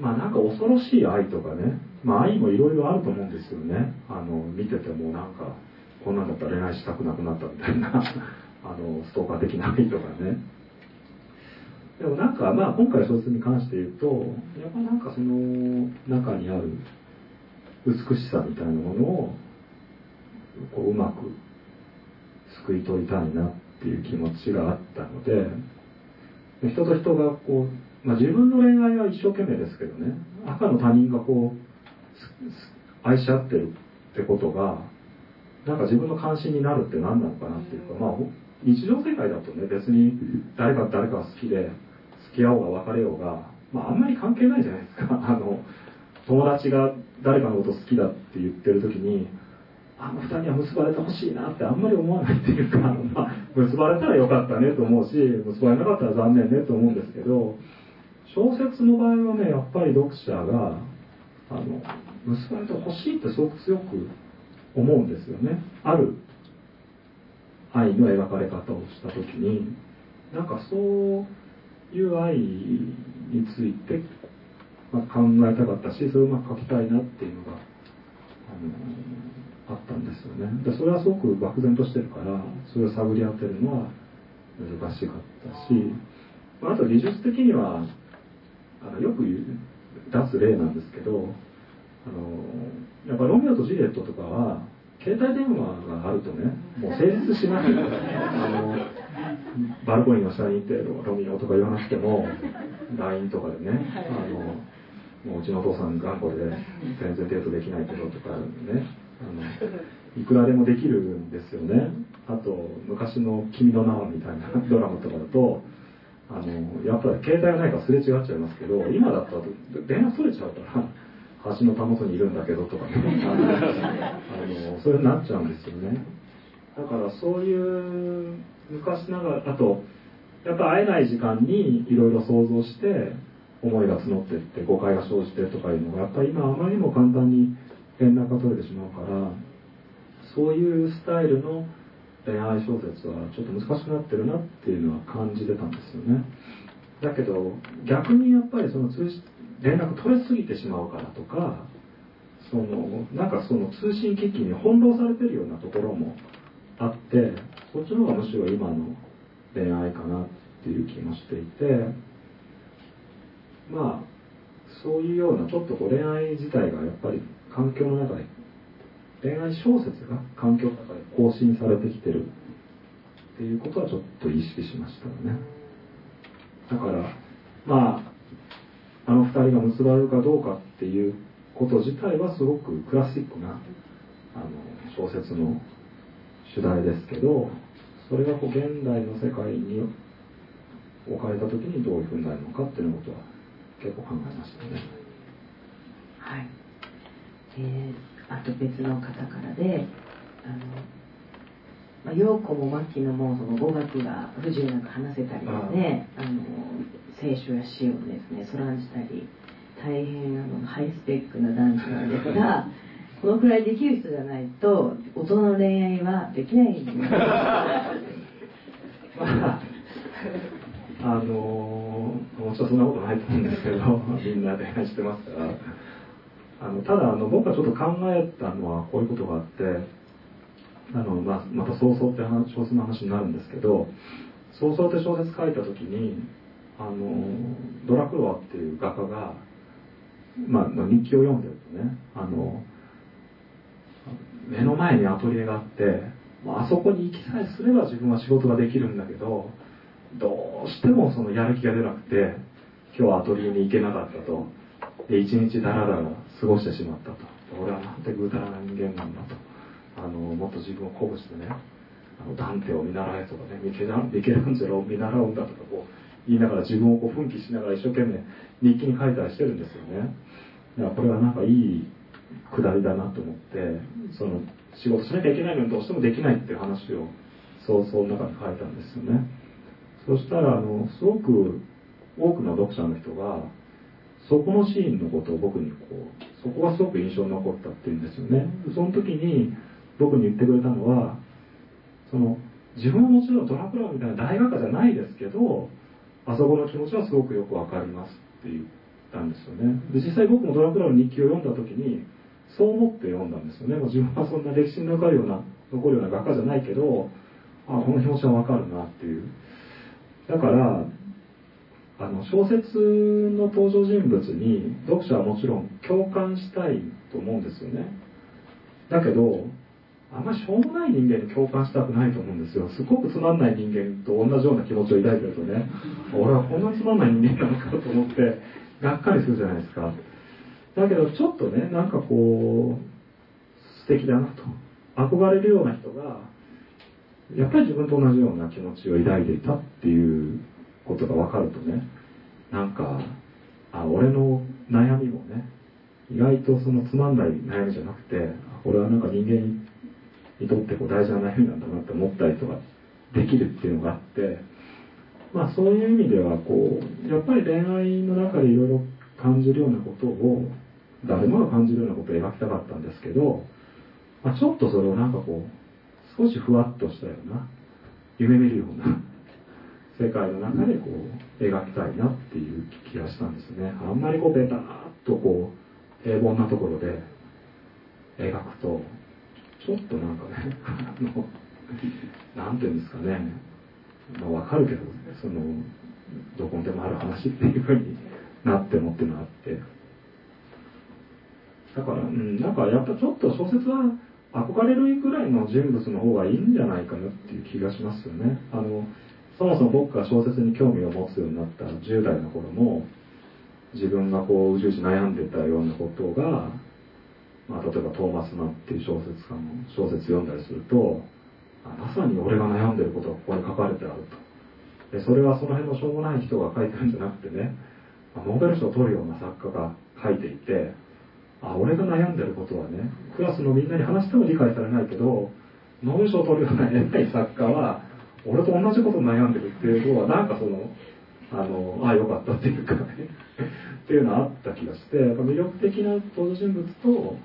まあなんか恐ろしい愛とかね、まあ愛もいろいろあると思うんですよね。あの、見ててもなんか、こんなんだったら恋愛したくなくなったみたいな、[LAUGHS] あの、ストーカー的な愛とかね。でもなんか、まあ今回小説に関して言うと、やっぱなんかその中にある美しさみたいなものを、こううまく救い取りたいなっていう気持ちがあったので、人と人がこう、まあ、自分の恋愛は一生懸命ですけどね。赤の他人がこう愛し合ってるってことがなんか自分の関心になるって何なのかなっていうか、まあ、日常世界だとね別に誰か誰かが好きで付き合おうが別れようが、まあ、あんまり関係ないじゃないですか。[LAUGHS] あの友達が誰かのこと好きだって言ってる時にあの二人は結ばれてほしいなってあんまり思わないっていうか、[LAUGHS] まあ、結ばれたらよかったねと思うし結ばれなかったら残念ねと思うんですけど小説の場合はねやっぱり読者があの結ばれてほしいってすごく強く思うんですよね。ある愛の描かれ方をした時に。なんかそういう愛について、まあ、考えたかったしそれをうまく書きたいなっていうのが、あのあったんですよね。でそれはすごく漠然としてるからそれを探り当てるのは難しかったし、ま、あと技術的にはあのよく出す例なんですけどあのやっぱロミオとジュリエットとかは携帯電話があるとねもう成立しない。あのバルコニーの下にいてロミオとか言わなくても LINE とかでねあのもううちのお父さん頑固で全然デートできないけどとかねあのいくらでもできるんですよね。あと昔の「君の名は」みたいなドラマとかだとあのやっぱり携帯がないからすれ違っちゃいますけど今だったら電話取れちゃうから橋のたもとにいるんだけどとかね。あのそういうになっちゃうんですよね。だからそういう昔ながらあとやっぱ会えない時間にいろいろ想像して思いが募っていって誤解が生じてとかいうのがやっぱり今あまりにも簡単に連絡が取れてしまうからそういうスタイルの恋愛小説はちょっと難しくなってるなっていうのは感じてたんですよね。だけど逆にやっぱりその通連絡取れすぎてしまうからとかそのなんかその通信機器に翻弄されてるようなところもあってそっちの方がむしろ今の恋愛かなっていう気もしていてまあそういうようなちょっとこう恋愛自体がやっぱり環境の中で恋愛小説が環境の中更新されてきてるっていうことはちょっと意識しましたよねだからまああの二人が結ばれるかどうかっていうこと自体はすごくクラシックなあの小説の主題ですけどそれがこう現代の世界に置かれた時にどういうふうになるのかっていうことは結構考えましたね。はい。えー、あと別の方からで、あの、まあ、陽子も牧野もその語学が不自由なく話せたりですね、あの聖書や詩をですねそらんじたり大変あのハイスペックな男子なんですがこのくらいできる人じゃないと大人の恋愛はできないんです [LAUGHS] まああのもちろんそんなことないと思うんですけどみんな恋愛してますから。あのただあの僕はちょっと考えたのはこういうことがあってあの、まあ、また「早々」って小説の話になるんですけど「早々」って小説書いた時にあのドラクロワっていう画家が、まあ、日記を読んでるとねあの目の前にアトリエがあってあそこに行きさえすれば自分は仕事ができるんだけどどうしてもそのやる気が出なくて今日はアトリエに行けなかったと。で一日だらだら過ごしてしまったと。俺はなんてぐうたらな人間なんだと。あのもっと自分を鼓舞してねあのダンテを見習えとかねミケラミケランジェロを見習うんだとかこう言いながら自分をこう奮起しながら一生懸命日記に書いたりしてるんですよね。だからこれはなんかいいくだりだなと思ってその仕事しなきゃいけないのにどうしてもできないっていう話を早々の中に書いたんですよね。そしたらあのすごく多くの読者の人がそこのシーンのことを僕にこうそこがすごく印象に残ったっていうんですよね。その時に僕に言ってくれたのはその自分はもちろんドラクロみたいな大画家じゃないですけどあそこの気持ちはすごくよくわかりますって言ったんですよね。で実際僕もドラクロの日記を読んだ時にそう思って読んだんですよね。自分はそんな歴史に残るような残るような画家じゃないけどあこの気持ちはわかるなっていう。だからあの小説の登場人物に読者はもちろん共感したいと思うんですよね。だけどあんましょうもない人間に共感したくないと思うんですよ。すごくつまんない人間と同じような気持ちを抱いてるとね俺はこんなつまんない人間なのかと思ってがっかりするじゃないですか。だけどちょっとねなんかこう素敵だなと憧れるような人がやっぱり自分と同じような気持ちを抱いていたっていうことが分かるとねなんかあ俺の悩みもね意外とそのつまんない悩みじゃなくて俺はなんか人間にとってこう大事な悩みなんだなって思ったりとかできるっていうのがあってまあそういう意味ではこうやっぱり恋愛の中でいろいろ感じるようなことを誰もが感じるようなことを描きたかったんですけど、まあ、ちょっとそれをなんかこう少しふわっとしたような夢見るような世界の中でこう描きたいなっていう気がしたんですね。あんまりこうベターっとこう平凡なところで描くとちょっとなんかねあのなんていうんですかねまあわかるけどそのどこにでもある話っていうふうになってもっていうのがあってだから、うん、なんかやっぱちょっと小説は憧れるぐらいの人物の方がいいんじゃないかなっていう気がしますよね。あのそもそも僕が小説に興味を持つようになった10代の頃も自分がこううじうじ悩んでたようなことが、まあ、例えばトーマス・マンっていう小説家の小説読んだりするとまさに俺が悩んでることがここに書かれてあると。でそれはその辺のしょうもない人が書いてるんじゃなくてねノーベル賞を取るような作家が書いていてあ俺が悩んでることはねクラスのみんなに話しても理解されないけどノーベル賞を取るような偉い作家は俺と同じこと悩んでるっていうのはなんかそのあのああよかったっていうかね。っていうのはあった気がしてやっぱ魅力的な登場人物と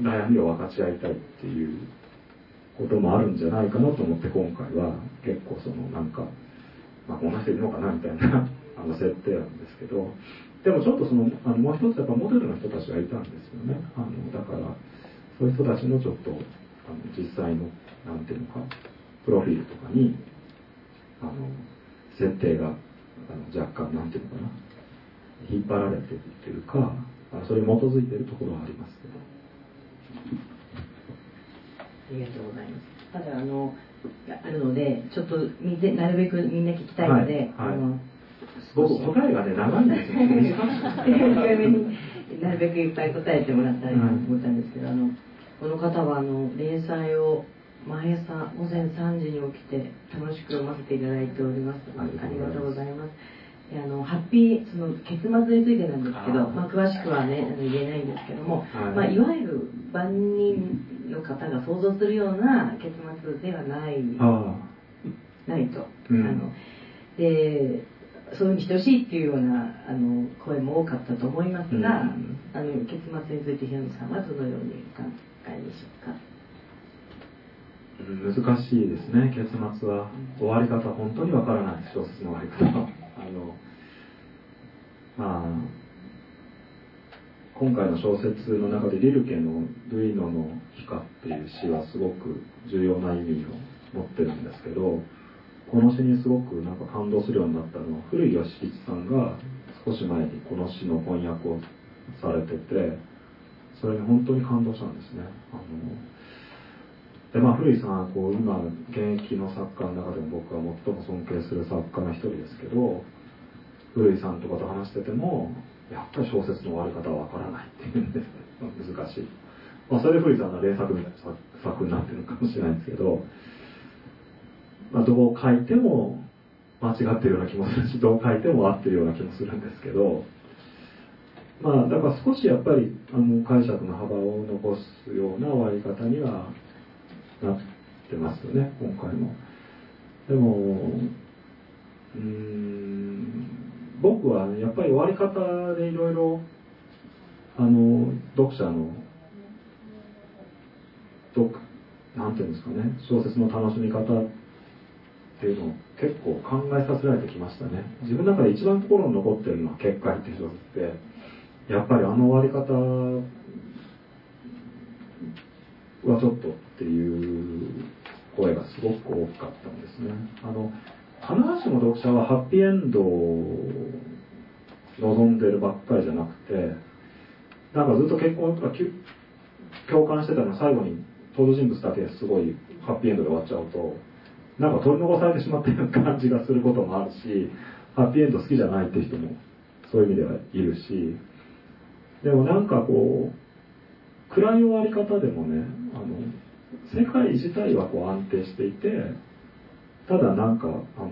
悩みを分かち合いたいっていうこともあるんじゃないかなと思って今回は結構そのなんか、まあ、こんな人いるのかなみたいな [LAUGHS] あの設定なんですけどでもちょっとそのあのもう一つやっぱモデルの人たちがいたんですよね。あのだからそういう人たちのちょっとあの実際のなんていうのかプロフィールとかにあの設定があの若干なんていうのかな引っ張られてるっていうかそれに基づいてるところはありますけど。りがとうございます。ただあのあるのでちょっと見てなるべくみんな聞きたいので、はいはい、あの僕答えがね長いんですよ。[LAUGHS] 短めになるべくいっぱい答えてもらったらいいなと思ったんですけど、あのこの方はあの連載を毎朝午前3時に起きて楽しく読ませていただいております。ありがとうございます。あのハッピーその結末についてなんですけどまあ、詳しくはねあの言えないんですけども、はい。まあ、いわゆる万人の方が想像するような結末ではないないと、うん、あのでそういうふうにしてほしいっていうようなあの声も多かったと思いますが、うん、あの結末について平野さんはどのようにお考えでしょうか？難しいですね。結末は終わり方本当にわからない小説の終わり方。はあのまあ今回の小説の中でリルケの「ルイノのヒカ」っていう詩はすごく重要な意味を持ってるんですけどこの詩にすごくなんか感動するようになったのは古井義吉さんが少し前にこの詩の翻訳をされててそれに本当に感動したんですね。あのでまあ古井さんはこう今現役の作家の中でも僕は最も尊敬する作家の一人ですけど古井さんとかと話しててもやっぱり小説の終わり方はわからないっていうんで難しい、[LAUGHS] まあ、それで古さんの連作みたいな作になってるのかもしれないんですけどまあ、どう書いても間違ってるような気もするしどう書いても合ってるような気もするんですけどまあだから少しやっぱりあの解釈の幅を残すような終わり方にはなってますよね今回も。でもうん僕は、やっぱり終わり方でいろいろあの読者の読なんていうんですかね小説の楽しみ方っていうのを結構考えさせられてきましたね。自分の中で一番心に残ってるのは「結界」っていう小説でやっぱりあの終わり方はちょっとっていう声がすごく大きかったんですね。あの必ずしも読者はハッピーエンドを望んでるばっかりじゃなくてなんかずっと結婚とか共感してたの最後に登場人物だけすごいハッピーエンドで終わっちゃうとなんか取り残されてしまったような感じがすることもあるしハッピーエンド好きじゃないって人もそういう意味ではいるしでもなんかこう暗い終わり方でもねあの世界自体はこう安定していてただなんかあの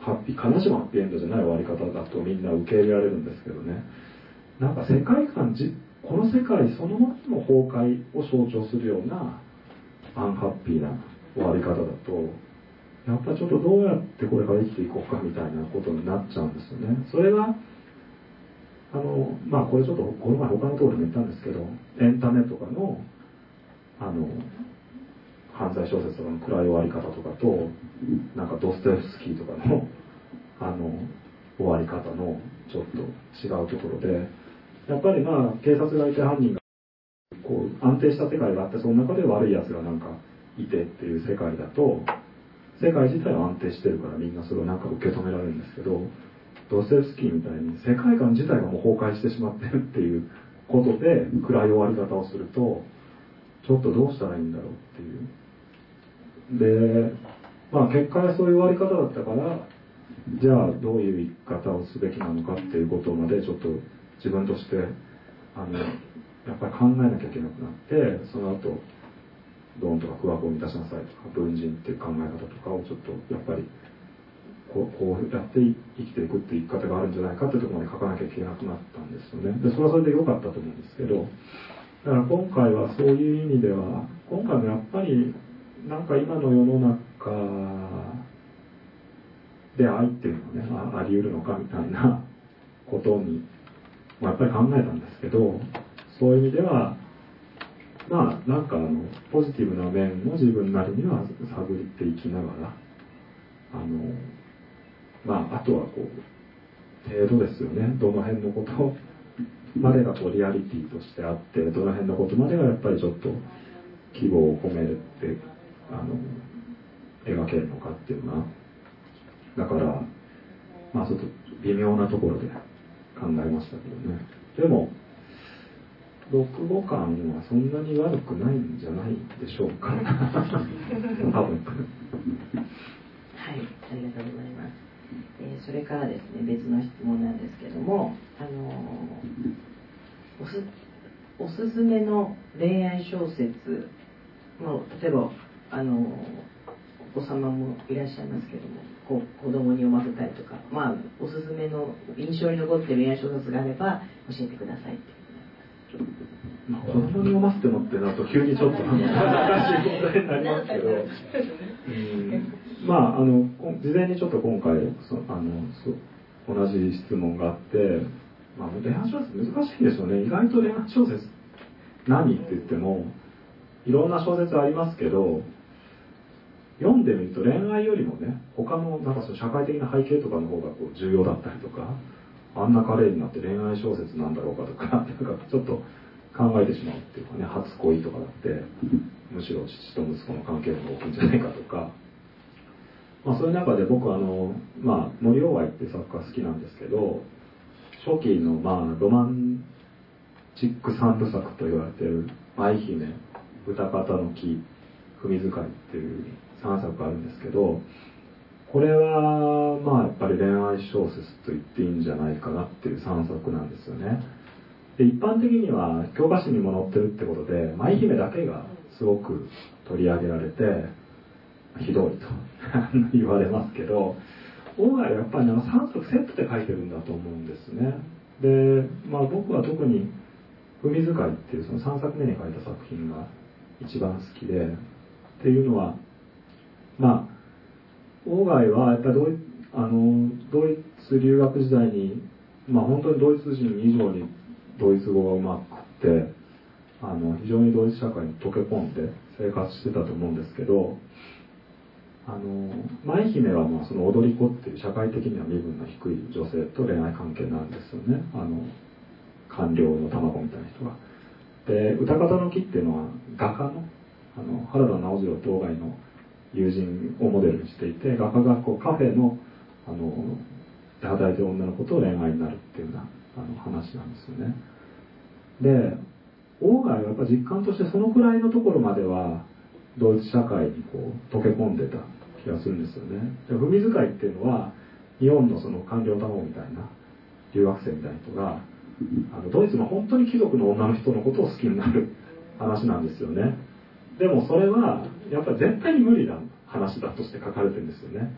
ハッピー悲しむハッピーエンドじゃない終わり方だとみんな受け入れられるんですけどね。なんか世界観じこの世界そのものの崩壊を象徴するようなアンハッピーな終わり方だとやっぱちょっとどうやってこれから生きていこうかみたいなことになっちゃうんですよね。それがああのまあこれちょっとこの前他のところでも言ったんですけどエンタメとかのあの犯罪小説とかの暗い終わり方とかとなんかドストエフスキーとかの [LAUGHS] あの終わり方のちょっと違うところでやっぱりまあ警察がいて犯人がこう安定した世界があってその中で悪い奴がなんかいてっていう世界だと世界自体は安定してるからみんなそれをなんか受け止められるんですけどドストエフスキーみたいに世界観自体がもう崩壊してしまってるっていうことで暗い終わり方をするとちょっとどうしたらいいんだろうっていう。でまあ結果はそういう終わり方だったからじゃあどういう生き方をすべきなのかっていうことまでちょっと自分としてあのやっぱり考えなきゃいけなくなってその後ドンとか空白を満たしなさいとか文人っていう考え方とかをちょっとやっぱりこうこうやって生きていくっていう生き方があるんじゃないかっていうところまで書かなきゃいけなくなったんですよね。でそれはそれで良かったと思うんですけどだから今回はそういう意味では今回もやっぱりなんか今の世の中で愛っていうのはねあり得るのかみたいな [LAUGHS] ことにまあ、やっぱり考えたんですけどそういう意味ではまあなんかあのポジティブな面も自分なりには探っていきながらあのまああとはこう程度ですよね。どの辺のことまでがこうリアリティとしてあってどの辺のことまでがやっぱりちょっと希望を込めるってあの描けるのかっていうのはだからまあちょっと微妙なところで考えましたけどね。でも読後感はそんなに悪くないんじゃないでしょうか。多分はいありがとうございます、えー、それからですね別の質問なんですけどもあの、おすおすすめの恋愛小説まあ、例えばあのー、お子様もいらっしゃいますけどもこう子供に読ませたりとか、まあ、おすすめの印象に残ってる恋愛小説があれば教えてくださいってまあ、子供に読ませてもってなると急にちょっと難しい問題になりますけど、うん、まああの事前にちょっと今回そあのそ同じ質問があって、まあ、恋愛小説難しいですよね。意外と恋愛小説何って言ってもいろんな小説ありますけど読んでみると恋愛よりもね他のなんかその社会的な背景とかの方がこう重要だったりとかあんなカレーになって恋愛小説なんだろうかとか [LAUGHS] なんかちょっと考えてしまうっていうかね初恋とかだってむしろ父と息子の関係の方が大きいんじゃないかとか、まあ、そういう中で僕あの、まあ、森鴎外っていう作家好きなんですけど初期の、まあ、ロマンチック三部作と言われてる「舞姫」「歌方の木」「文使い」っていう3作あるんですけどこれはまあやっぱり恋愛小説と言っていいんじゃないかなっていう3作なんですよね。で一般的には教科書にも載ってるってことで舞姫だけがすごく取り上げられてひどいと [LAUGHS] 言われますけど大外はやっぱり3作セットで書いてるんだと思うんですね。で、まあ、僕は特に「海使い」っていうその3作目に書いた作品が一番好きでっていうのはまあ外はやっぱりドイあのドイツ留学時代に、まあ、本当にドイツ人以上にドイツ語がうまくてあの非常にドイツ社会に溶け込んで生活してたと思うんですけどあの舞姫はまあその踊り子っていう社会的には身分の低い女性と恋愛関係なんですよねあの官僚の卵みたいな人が。で歌方の木っていうのは画家のあの原田直次郎当該の友人をモデルにしていて画家がこうカフェのあので働いてる女の子と恋愛になるっていうようなあの話なんですよね。で外はやっぱ実感としてそのくらいのところまではドイツ社会にこう溶け込んでた気がするんですよね。で文使いっていうのは日本のその官僚卵みたいな留学生みたいな人があのドイツの本当に貴族の女の人のことを好きになる話なんですよね。でもそれはやっぱり絶対に無理な話だとして書かれてるんですよね。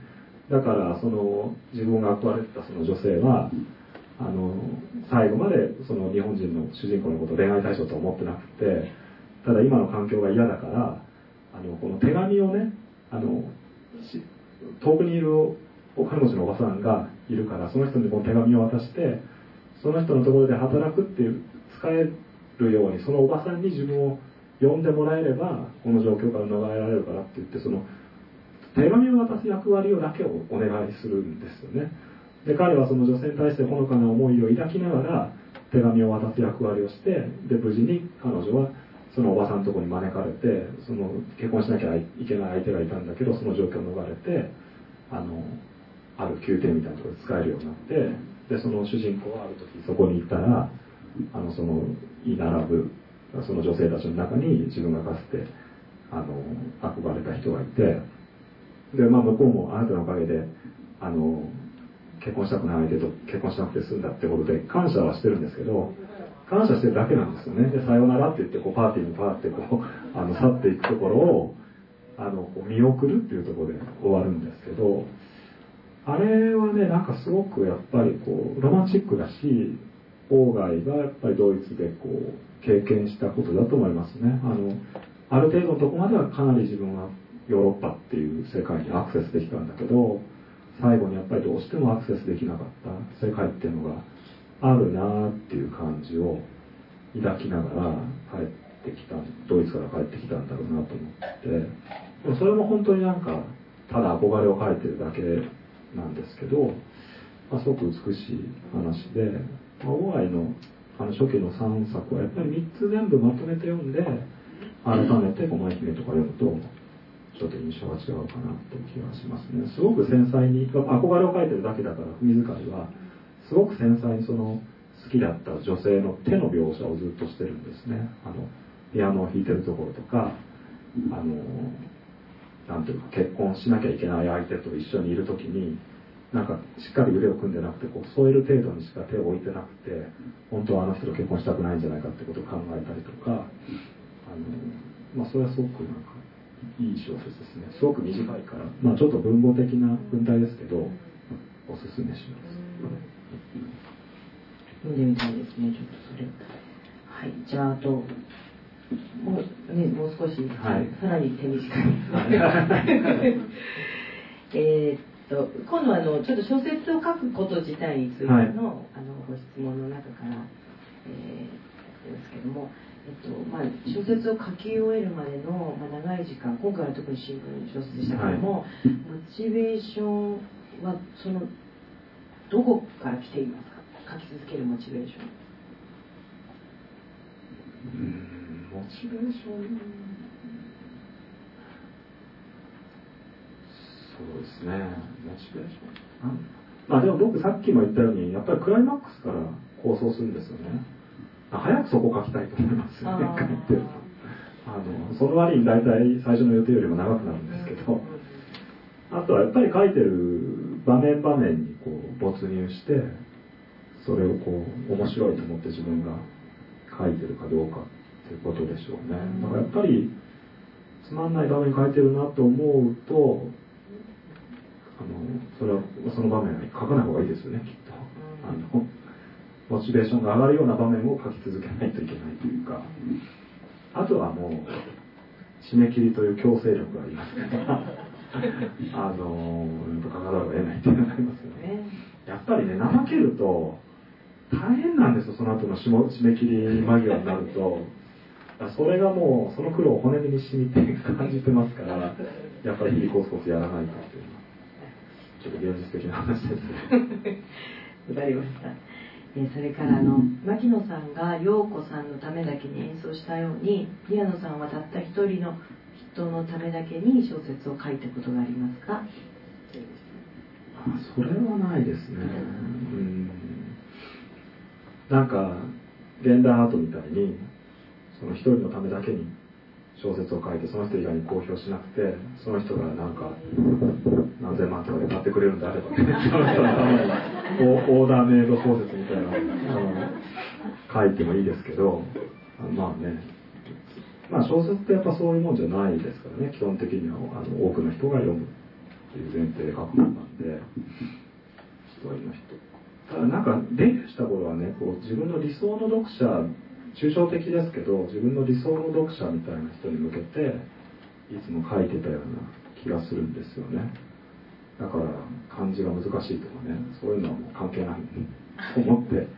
だからその自分が憧れてたその女性はあの最後までその日本人の主人公のことを恋愛対象と思ってなくてただ今の環境が嫌だからあのこの手紙をねあの遠くにいるお金持ちのおばさんがいるからその人にこの手紙を渡してその人のところで働くっていう使えるようにそのおばさんに自分を呼んでもらえればこの状況から逃れられるからって言ってその手紙を渡す役割をだけをお願いするんですよね。で彼はその女性に対してほのかな思いを抱きながら手紙を渡す役割をしてで無事に彼女はそのおばさんのとこに招かれてその結婚しなきゃいけない相手がいたんだけどその状況を逃れてあのある宮廷みたいなところで使えるようになってでその主人公はある時そこに行ったらあのその居並ぶその女性たちの中に自分がかつてあの憧れた人がいてで、まあ、向こうもあなたのおかげであの結婚したくない相手と結婚しなくて済んだってことで感謝はしてるんですけど感謝してるだけなんですよね。でさようならって言ってこうパーティーにパーってこう [LAUGHS] あの去っていくところをあのこう見送るっていうところで終わるんですけどあれはねなんかすごくやっぱりこうロマンチックだし郊外がやっぱりドイツでこう経験したことだと思いますね。あのある程度のとこまではかなり自分はヨーロッパっていう世界にアクセスできたんだけど最後にやっぱりどうしてもアクセスできなかった世界っていうのがあるなっていう感じを抱きながら帰ってきたドイツから帰ってきたんだろうなと思って。でもそれも本当になんかただ憧れを描いてるだけなんですけど、まあ、すごく美しい話で、まあ、オーアイのあの初期の3作はやっぱり3つ全部まとめて読んで改めて「狛姫」とか読むとちょっと印象が違うかなって気がしますね。すごく繊細に憧れを描いてるだけだから文遣いはすごく繊細にその好きだった女性の手の描写をずっとしてるんですね。あのピアノを弾いてるところとかあのなんていうか結婚しなきゃいけない相手と一緒にいる時になんかしっかり腕を組んでなくてこう添える程度にしか手を置いてなくて本当はあの人と結婚したくないんじゃないかってことを考えたりとかあの、まあ、それはすごくなんかいい小説ですね。すごく短いから、まあ、ちょっと文法的な文体ですけどおすすめします。読ん。でみたいですねちょっとそれ。はい。じゃああともうねもう少し、はい、さらに手短に。[LAUGHS] [LAUGHS] えっと今度はあのちょっと小説を書くこと自体についてのはい、あのご質問の中から、えー、ですけども、えっとまあ、小説を書き終えるまでの、まあ、長い時間今回は特に新聞小説でしたけども、はい、モチベーションはそのどこから来ていますか？書き続けるモチベーション。うんモチベーション？そうですね。モチベーションまあでも僕さっきも言ったようにやっぱりクライマックスから構想するんですよね。早くそこ書きたいと思いますよね。書いてるとあのその割に大体最初の予定よりも長くなるんですけど。あとはやっぱり書いてる場面場面にこう没入してそれをこう面白いと思って自分が書いてるかどうかっていうことでしょうね。だからやっぱりつまんない場面書いてるなと思うとあのそれはその場面は書かない方がいいですよねきっと。あのモチベーションが上がるような場面を書き続けないといけないというか。あとはもう締め切りという強制力があります [LAUGHS] からあの書かざるを得ないっていうのがありますよね。やっぱりね怠けると大変なんですよその後の締め切り間際になると。それがもうその苦労を骨身に染みて感じてますからやっぱり日々コツコツやらないとっていうちょっと現実的な話です。ねわかりました。えそれからあの牧野さんが陽子さんのためだけに演奏したように宮野さんはたった一人の人のためだけに小説を書いたことがありますか？それはないですね。うん。なんか現代アートみたいにその一人のためだけに小説を書いてその人以外に公表しなくてその人がなんか何千万とかで買ってくれるんであれば。ね [LAUGHS] オーダーメイド小説みたいな。あの書いてもいいですけどまあね。まあ小説ってやっぱそういうもんじゃないですからね。基本的にはあの多くの人が読むっていう前提で書くもんなんで一人の人。ただなんかデビューした頃はねこう自分の理想の読者抽象的ですけど自分の理想の読者みたいな人に向けていつも書いてたような気がするんですよねだから漢字が難しいとかねそういうのはもう関係ないと思って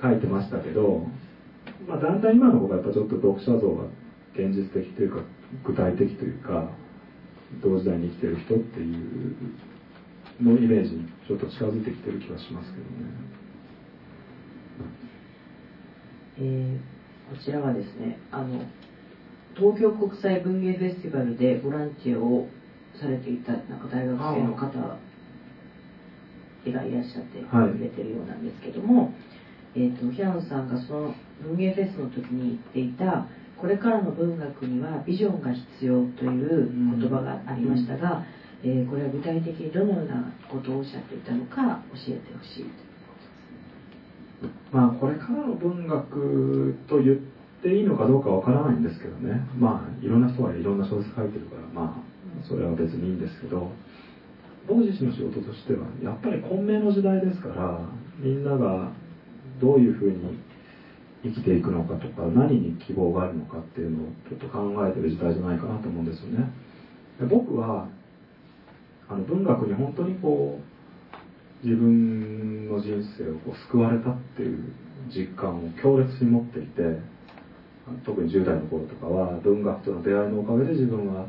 書いてましたけど、まあ、だんだん今の方がやっぱちょっと読者像が現実的というか具体的というか同時代に生きてる人っていうのイメージにちょっと近づいてきてる気がしますけどね。えー、こちらはですねあの東京国際文芸フェスティバルでボランティアをされていたなんか大学生の方がいらっしゃってくれてるようなんですけども、はい、えーと、平野さんがその文芸フェスの時に言っていたこれからの文学にはビジョンが必要という言葉がありましたが、うん、えー、これは具体的にどのようなことをおっしゃっていたのか教えてほしいまあこれからの文学と言っていいのかどうかわからないんですけどね。まあいろんな人がいろんな小説書いてるからまあそれは別にいいんですけど。僕自身の仕事としてはやっぱり混迷の時代ですからみんながどういうふうに生きていくのかとか何に希望があるのかっていうのをちょっと考えてる時代じゃないかなと思うんですよね。僕はあの文学に本当にこう自分の人生をこう救われたっていう実感を強烈に持っていて特に10代の頃とかは文学との出会いのおかげで自分は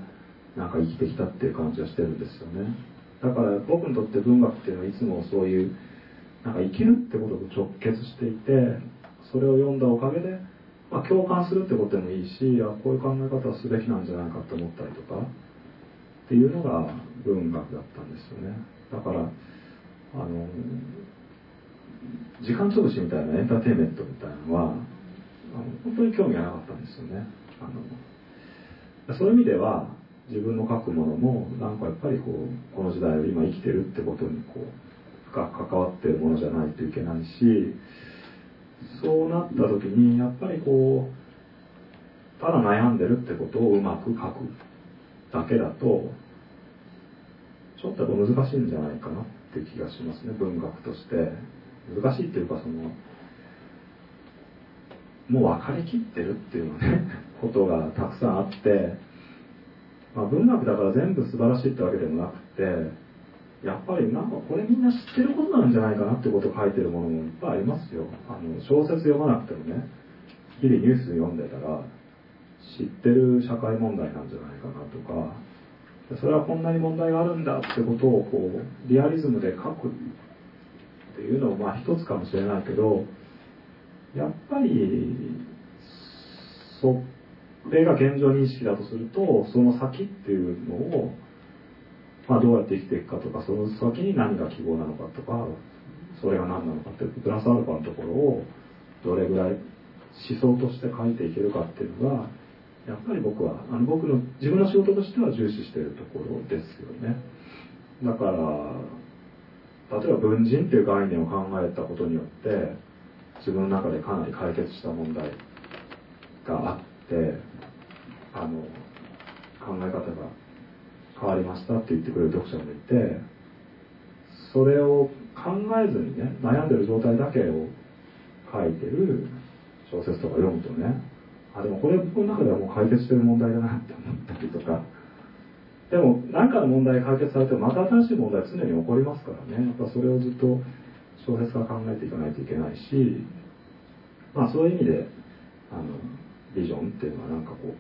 なんか生きてきたっていう感じはしてるんですよね。だから僕にとって文学っていうのはいつもそういうなんか生きるってことと直結していてそれを読んだおかげで、まあ、共感するってことでもいいしあこういう考え方はすべきなんじゃないかって思ったりとかっていうのが文学だったんですよね。だからあの時間潰しみたいなエンターテインメントみたいなのはあの本当に興味がなかったんですよね。あのそういう意味では自分の書くものもなんかやっぱりこうこの時代を今生きてるってことにこう深く関わってるものじゃないといけないしそうなった時にやっぱりこうただ悩んでるってことをうまく書くだけだとちょっと難しいんじゃないかな。って気がしますね文学として。難しいっていうかそのもう分かりきってるっていうのね [LAUGHS] ことがたくさんあって。まあ、文学だから全部素晴らしいってわけでもなくてやっぱりなんかこれみんな知ってることなんじゃないかなってことを書いてるものもいっぱいありますよ。あの小説読まなくてもね日々ニュース読んでたら知ってる社会問題なんじゃないかなとかそれはこんなに問題があるんだってことをこうリアリズムで書くっていうのもまあ一つかもしれないけどやっぱりそれが現状認識だとするとその先っていうのを、まあ、どうやって生きていくかとかその先に何が希望なのかとかそれが何なのかっていうプラスアルファのところをどれぐらい思想として書いていけるかっていうのがやっぱり僕はあの僕の自分の仕事としては重視しているところですよね。だから例えば文人っていう概念を考えたことによって自分の中でかなり解決した問題があってあの考え方が変わりましたって言ってくれる読者もいてそれを考えずにね悩んでる状態だけを書いてる小説とか読むとねあでもこれ僕の中ではもう解決してる問題だなって思ったりとか。でも何かの問題解決されてもまた新しい問題常に起こりますからね。やっぱそれをずっと小説家考えていかないといけないしまあそういう意味であのビジョンっていうのはなんかこう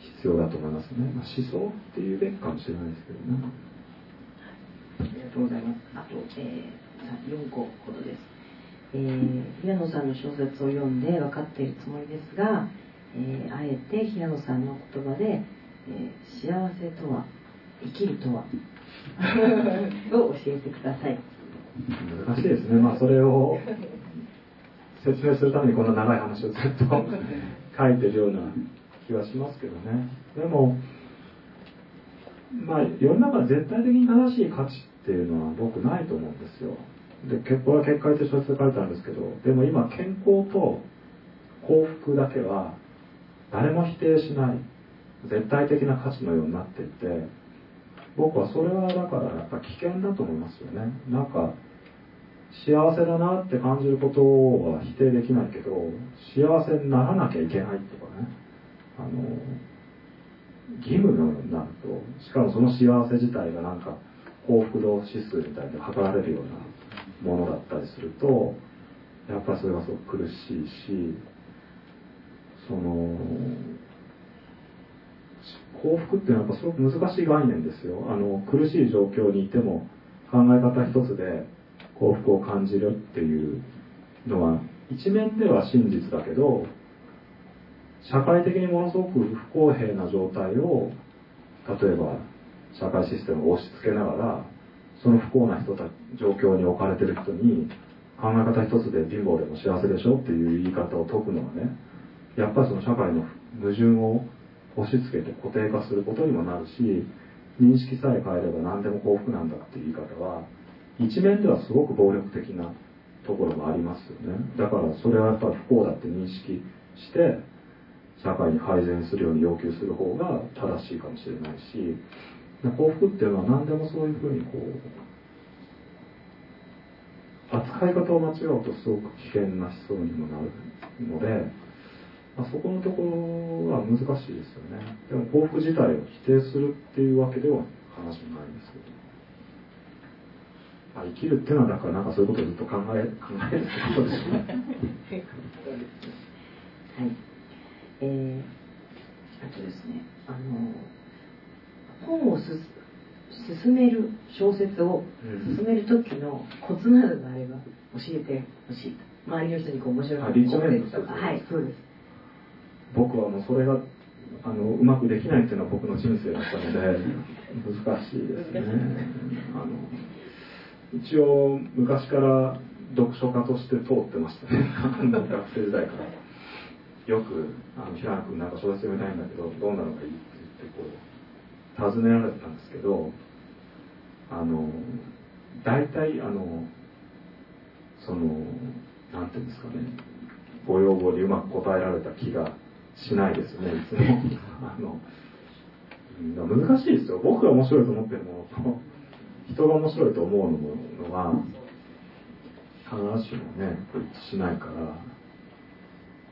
必要だと思いますね、まあ、思想っていうべきかもしれないですけどね、ありがとうございます。あと、えー、4個ほどです、えー、平野さんの小説を読んで分かっているつもりですが、えー、あえて平野さんの言葉で、えー、幸せとは生きるとは [LAUGHS] を教えてください。難しいですね。まあそれを説明するためにこんな長い話をずっと [LAUGHS] 書いてるような気はしますけどね。でもまあ世の中絶対的に正しい価値っていうのは僕ないと思うんですよでこれは結界って小説で書いてあるんですけどでも今健康と幸福だけは誰も否定しない絶対的な価値のようになっていて僕はそれはだからやっぱ危険だと思いますよね。なんか幸せだなって感じることは否定できないけど幸せにならなきゃいけないとかね。あの義務のようになるとしかもその幸せ自体がなんか幸福度指数みたいに測られるようなものだったりするとやっぱりそれがすごく苦しいしその幸福っていうのはやっぱすごく難しい概念ですよ。あの苦しい状況にいても考え方一つで幸福を感じるっていうのは一面では真実だけど社会的にものすごく不公平な状態を例えば社会システムを押し付けながらその不幸な人た状況に置かれてる人に考え方一つで貧乏でも幸せでしょっていう言い方を解くのはねやっぱりその社会の矛盾を押し付けて固定化することにもなるし認識さえ変えれば何でも幸福なんだっていう言い方は一面ではすごく暴力的なところもありますよね。だからそれはやっぱり不幸だって認識して社会に改善するように要求する方が正しいかもしれないし幸福っていうのは何でもそういうふうにこう扱い方を間違うとすごく危険な思想にもなるので、まあ、そこのところは難しいですよね。でも幸福自体を否定するっていうわけでは話もないんですけど、まあ、生きるっていうのはだからなんかそういうことをずっと考え考えるってことですね。はい。えー、あとですねあの本をす進める小説を進める時のコツなどがあれば教えてほしい周りの人にこう面白いことを伝とか。はいそうです。僕はもうそれがあのうまくできないっていうのは僕の人生だったので難しいですね。あの一応昔から読書家として通ってましたね。[LAUGHS] 学生時代から。よく「あの平野君なんか小説読みたいんだけどどんなのがいい?」って言ってこう尋ねられたんですけどあの大体あのそのなんていうんですかねご要望にうまく答えられた気がしないですねいつも。[LAUGHS] あの難しいですよ。僕が面白いと思ってるものと人が面白いと思うのは必ずしもね一致しないから、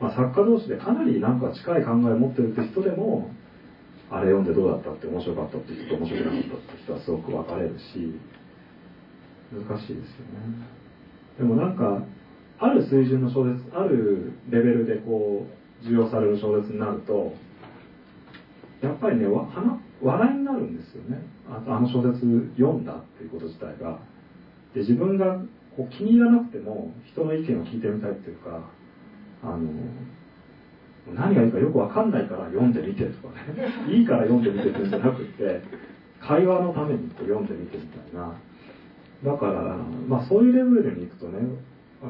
まあ、作家同士でかなりなんか近い考えを持ってるって人でもあれ読んでどうだったって面白かったって人と面白くなかったって人はすごく分かれるし難しいですよね。でもなんかある水準の小説あるレベルでこう受容される小説になるとやっぱりねわ笑いになるんですよね。ああの小説読んだっていうこと自体が。で自分がこう気に入らなくても人の意見を聞いてみたいっていうかあの何がいいかよくわかんないから読んでみてとかね。[LAUGHS] いいから読んでみてってんじゃなくて会話のためにこう読んでみてみたいな。だからまあそういうレベルに行くとね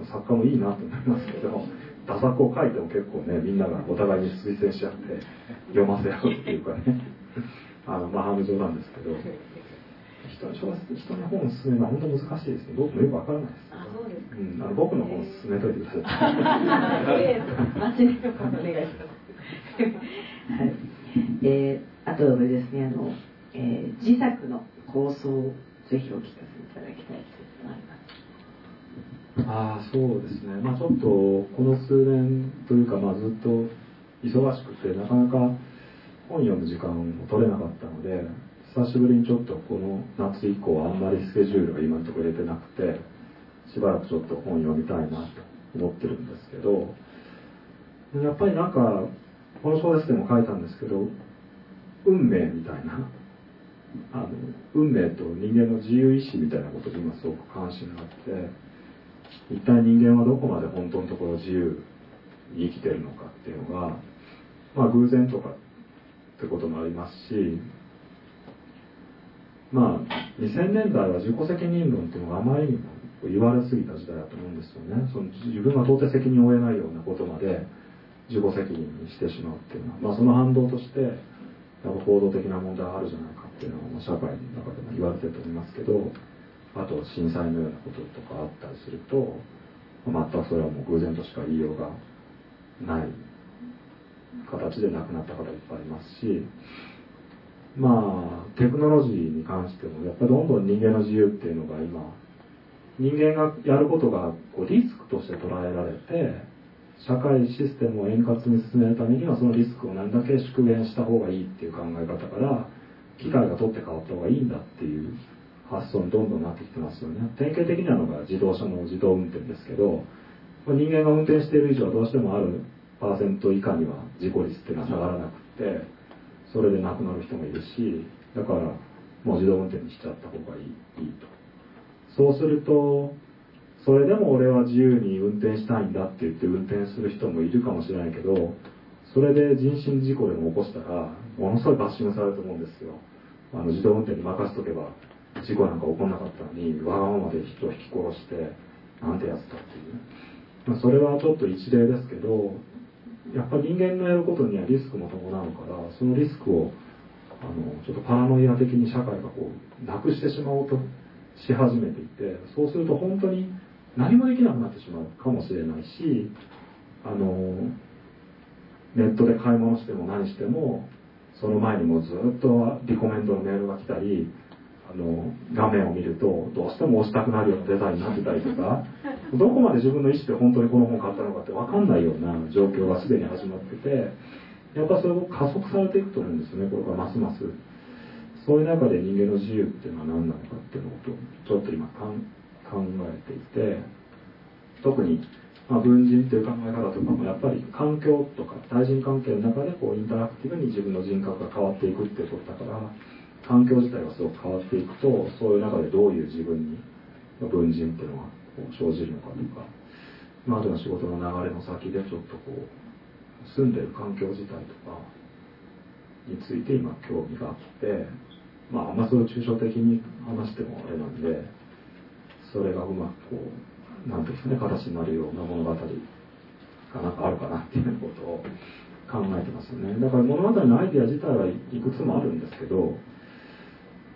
作家もいいなと思いますけど打作を書いても結構ねみんながお互いに推薦し合って読ませ合うっていうかね。あのまあ半分冗談ですけど人に小説人の本を進めるのは本当難しいですね僕もよくわからないです。あそうですうん、あの僕の本進めといてください。真面目な本お願いしますはいえー、あとですねあの、えー、自作の構想をぜひお聞かせいただきたいと思います。ああそうですね。まあちょっとこの数年というかまあずっと忙しくてなかなか本読む時間も取れなかったので久しぶりにちょっとこの夏以降あんまりスケジュールが今のところ入れてなくてしばらくちょっと本読みたいなと思ってるんですけどやっぱりなんかこの小説でも書いたんですけど運命みたいなあの運命と人間の自由意志みたいなことに今すごく関心があって一体人間はどこまで本当のところ自由に生きてるのかっていうのがまあ偶然とかってこともありますしまあ2000年代は自己責任論っていうのがあまりにも言われすぎた時代だと思うんですよね。その自分が到底責任を負えないようなことまで自己責任にしてしまうっていうのは、まあ、その反動としてやっぱ行動的な問題があるじゃないかっていうのは社会の中でも言われてると思いますけどあと震災のようなこととかあったりすると全くそれはもう偶然としか言いようがない形で亡くなった方いっぱいいますしまあテクノロジーに関してもやっぱりどんどん人間の自由っていうのが今人間がやることがこうリスクとして捉えられて社会システムを円滑に進めるためにはそのリスクを何だけ縮減した方がいいっていう考え方から機械が取って変わった方がいいんだっていう発想にどんどんなってきてますよね。典型的なのが自動車の自動運転ですけど人間が運転している以上はどうしてもあるパーセント以下には事故率っていうのは下がらなくてそれで亡くなる人もいるしだからもう自動運転にしちゃった方がいいいいと。そうするとそれでも俺は自由に運転したいんだって言って運転する人もいるかもしれないけどそれで人身事故でも起こしたらものすごいバッシングされると思うんですよ。あの自動運転に任せとけば事故なんか起こんなかったのにわがままで人を引き殺してなんてやつだっていう、まあ、それはちょっと一例ですけどやっぱり人間のやることにはリスクも伴うからそのリスクをあのちょっとパラノイア的に社会がこうなくしてしまおうとし始めていてそうすると本当に何もできなくなってしまうかもしれないしあのネットで買い物しても何してもその前にもずっとリコメンドのメールが来たりあの画面を見るとどうしても押したくなるようなデザインになってたりとか [LAUGHS] どこまで自分の意思で本当にこの本買ったのかって分かんないような状況がすでに始まっててやっぱそれも加速されていくと思うんですよねこれからますます。そういう中で人間の自由っていうのは何なのかっていうのをちょっと今考えていて特に、まあ、文人っていう考え方とかもやっぱり環境とか対人関係の中でこうインタラクティブに自分の人格が変わっていくっていうことだから環境自体がすごく変わっていくとそういう中でどういう自分に文人っていうのが生じるのかとか、まあ、あとは仕事の流れの先でちょっとこう住んでる環境自体とかについて今興味があってまああんまそれを抽象的に話してもあれなんでそれがうまくこう何ていうんですかね形になるような物語がなんかあるかなっていうことを考えてますよね。だから物語のアイデア自体はいくつもあるんですけど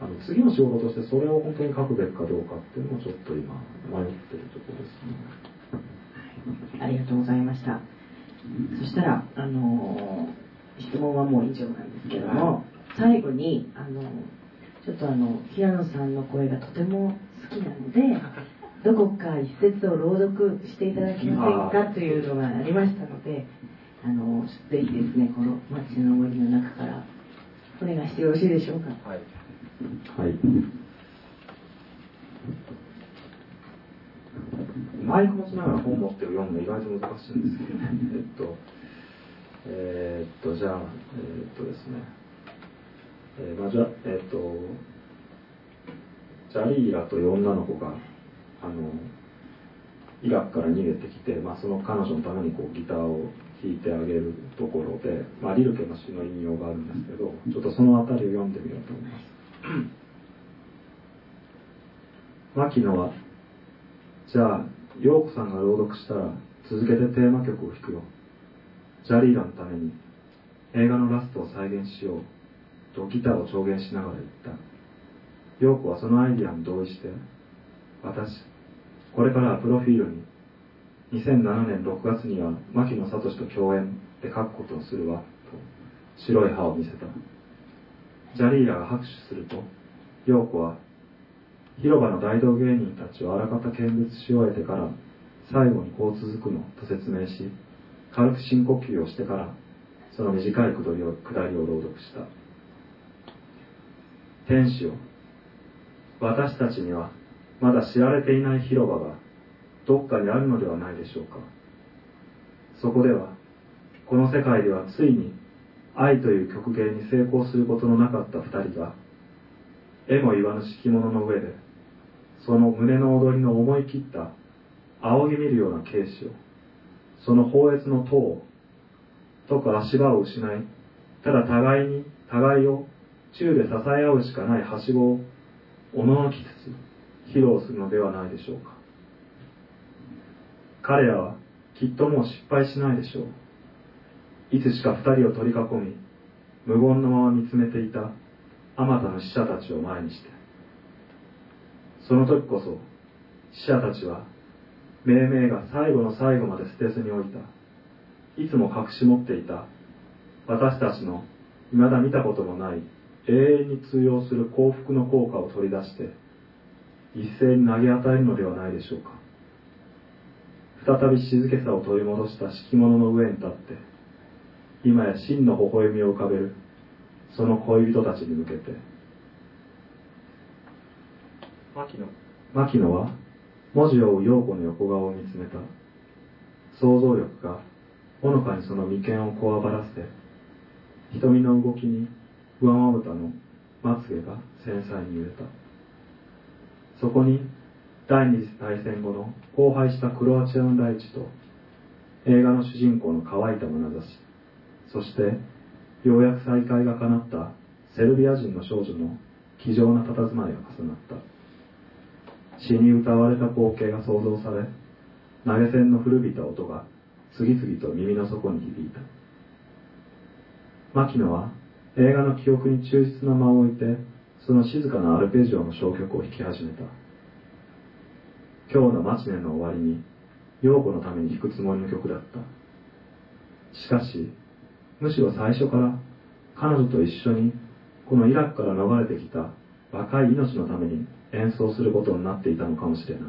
あの次の仕事としてそれを本当に書くべきかどうかっていうのをちょっと今迷ってるところですね。ありがとうございました。そしたら、あの質問はもう以上なんですけども、最後に、あのちょっとあの平野さんの声がとても好きなので、[LAUGHS] どこか一節を朗読していただけませんかというのがありましたので、あのぜひですね、この街の森の中からお願いしてよろしいでしょうか。はいはい。マイク持ちながら本持って読むの意外と難しいんですけどね。えっと、えー、っと、じゃあ、えー、っとですね。えー、まあ、じゃえっと、ジャリーラという女の子が、あの、イラクから逃げてきて、まあ、その彼女のためにこうギターを弾いてあげるところで、まあ、リルケの詩の引用があるんですけど、ちょっとその辺りを読んでみようと思います。牧野は、じゃあ、陽子さんが朗読したら、続けてテーマ曲を弾くよ。ジャリーラのために、映画のラストを再現しよう、とギターを調弦しながら言った。陽子はそのアイディアに同意して、私、これからはプロフィールに、2007年6月には牧野聡と共演で書くことをするわ、と白い歯を見せた。ジャリーラが拍手すると、陽子は、広場の大道芸人たちをあらかた見物し終えてから、最後にこう続くのと説明し、軽く深呼吸をしてから、その短いくだりを下りを朗読した。天使よ、私たちにはまだ知られていない広場がどっかにあるのではないでしょうか。そこでは、この世界ではついに愛という曲芸に成功することのなかった二人が、絵も言わぬ敷物の上で、その胸の踊りの思い切った仰ぎ見るような軽視を、その放越の塔を、とく足場を失い、ただ互いに、互いを宙で支え合うしかないはしごを、おののきつつ、披露するのではないでしょうか。彼らはきっともう失敗しないでしょう。いつしか二人を取り囲み、無言のまま見つめていたあまたの死者たちを前にして、その時こそ死者たちは命名が最後の最後まで捨てずにおいた、いつも隠し持っていた私たちの未だ見たこともない永遠に通用する幸福の効果を取り出して、一斉に投げ与えるのではないでしょうか。再び静けさを取り戻した敷物の上に立って、今や真の微笑みを浮かべる。その恋人たちに向けて。牧野。牧野は文字を追う陽子の横顔を見つめた。想像力がほのかにその眉間をこわばらせ瞳の動きに上まぶたのまつげが繊細に揺れた。そこに第二次大戦後の荒廃したクロアチアの大地と映画の主人公の乾いた眼差しそしてようやく再会が叶ったセルビア人の少女の気丈な佇まいが重なった。詩に歌われた光景が想像され投げ銭の古びた音が次々と耳の底に響いた。牧野は映画の記憶に忠実な間を置いてその静かなアルペジオの小曲を弾き始めた。今日のマチネの終わりに陽子のために弾くつもりの曲だった。しかしむしろ最初から彼女と一緒にこのイラクから逃れてきた若い命のために演奏することになっていたのかもしれない。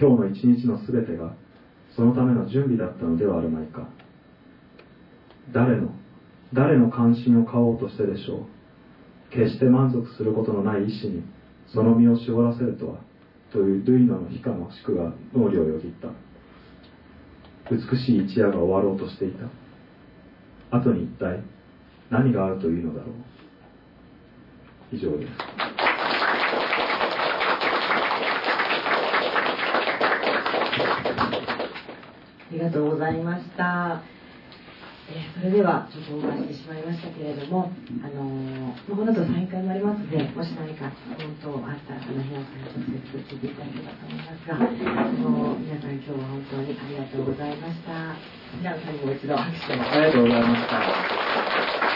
今日の一日の全てがそのための準備だったのではあるまいか。誰の誰の関心を買おうとしてでしょう。決して満足することのない意志にその身を絞らせるとはというルイナの非下の宿が脳裏をよぎった。美しい一夜が終わろうとしていた。後に一体何があるというのだろう以上ですありがとうございました。えーそれではちょっとオーバーしてしまいましたけれども、あのーまあこの後再開になりますので、もし何か質問等あったら、あの部屋さんに直接聞いていただければと思いますが、あの皆さん今日は本当にありがとうございました。平野さんにもう一度拍手を。ありがとうございました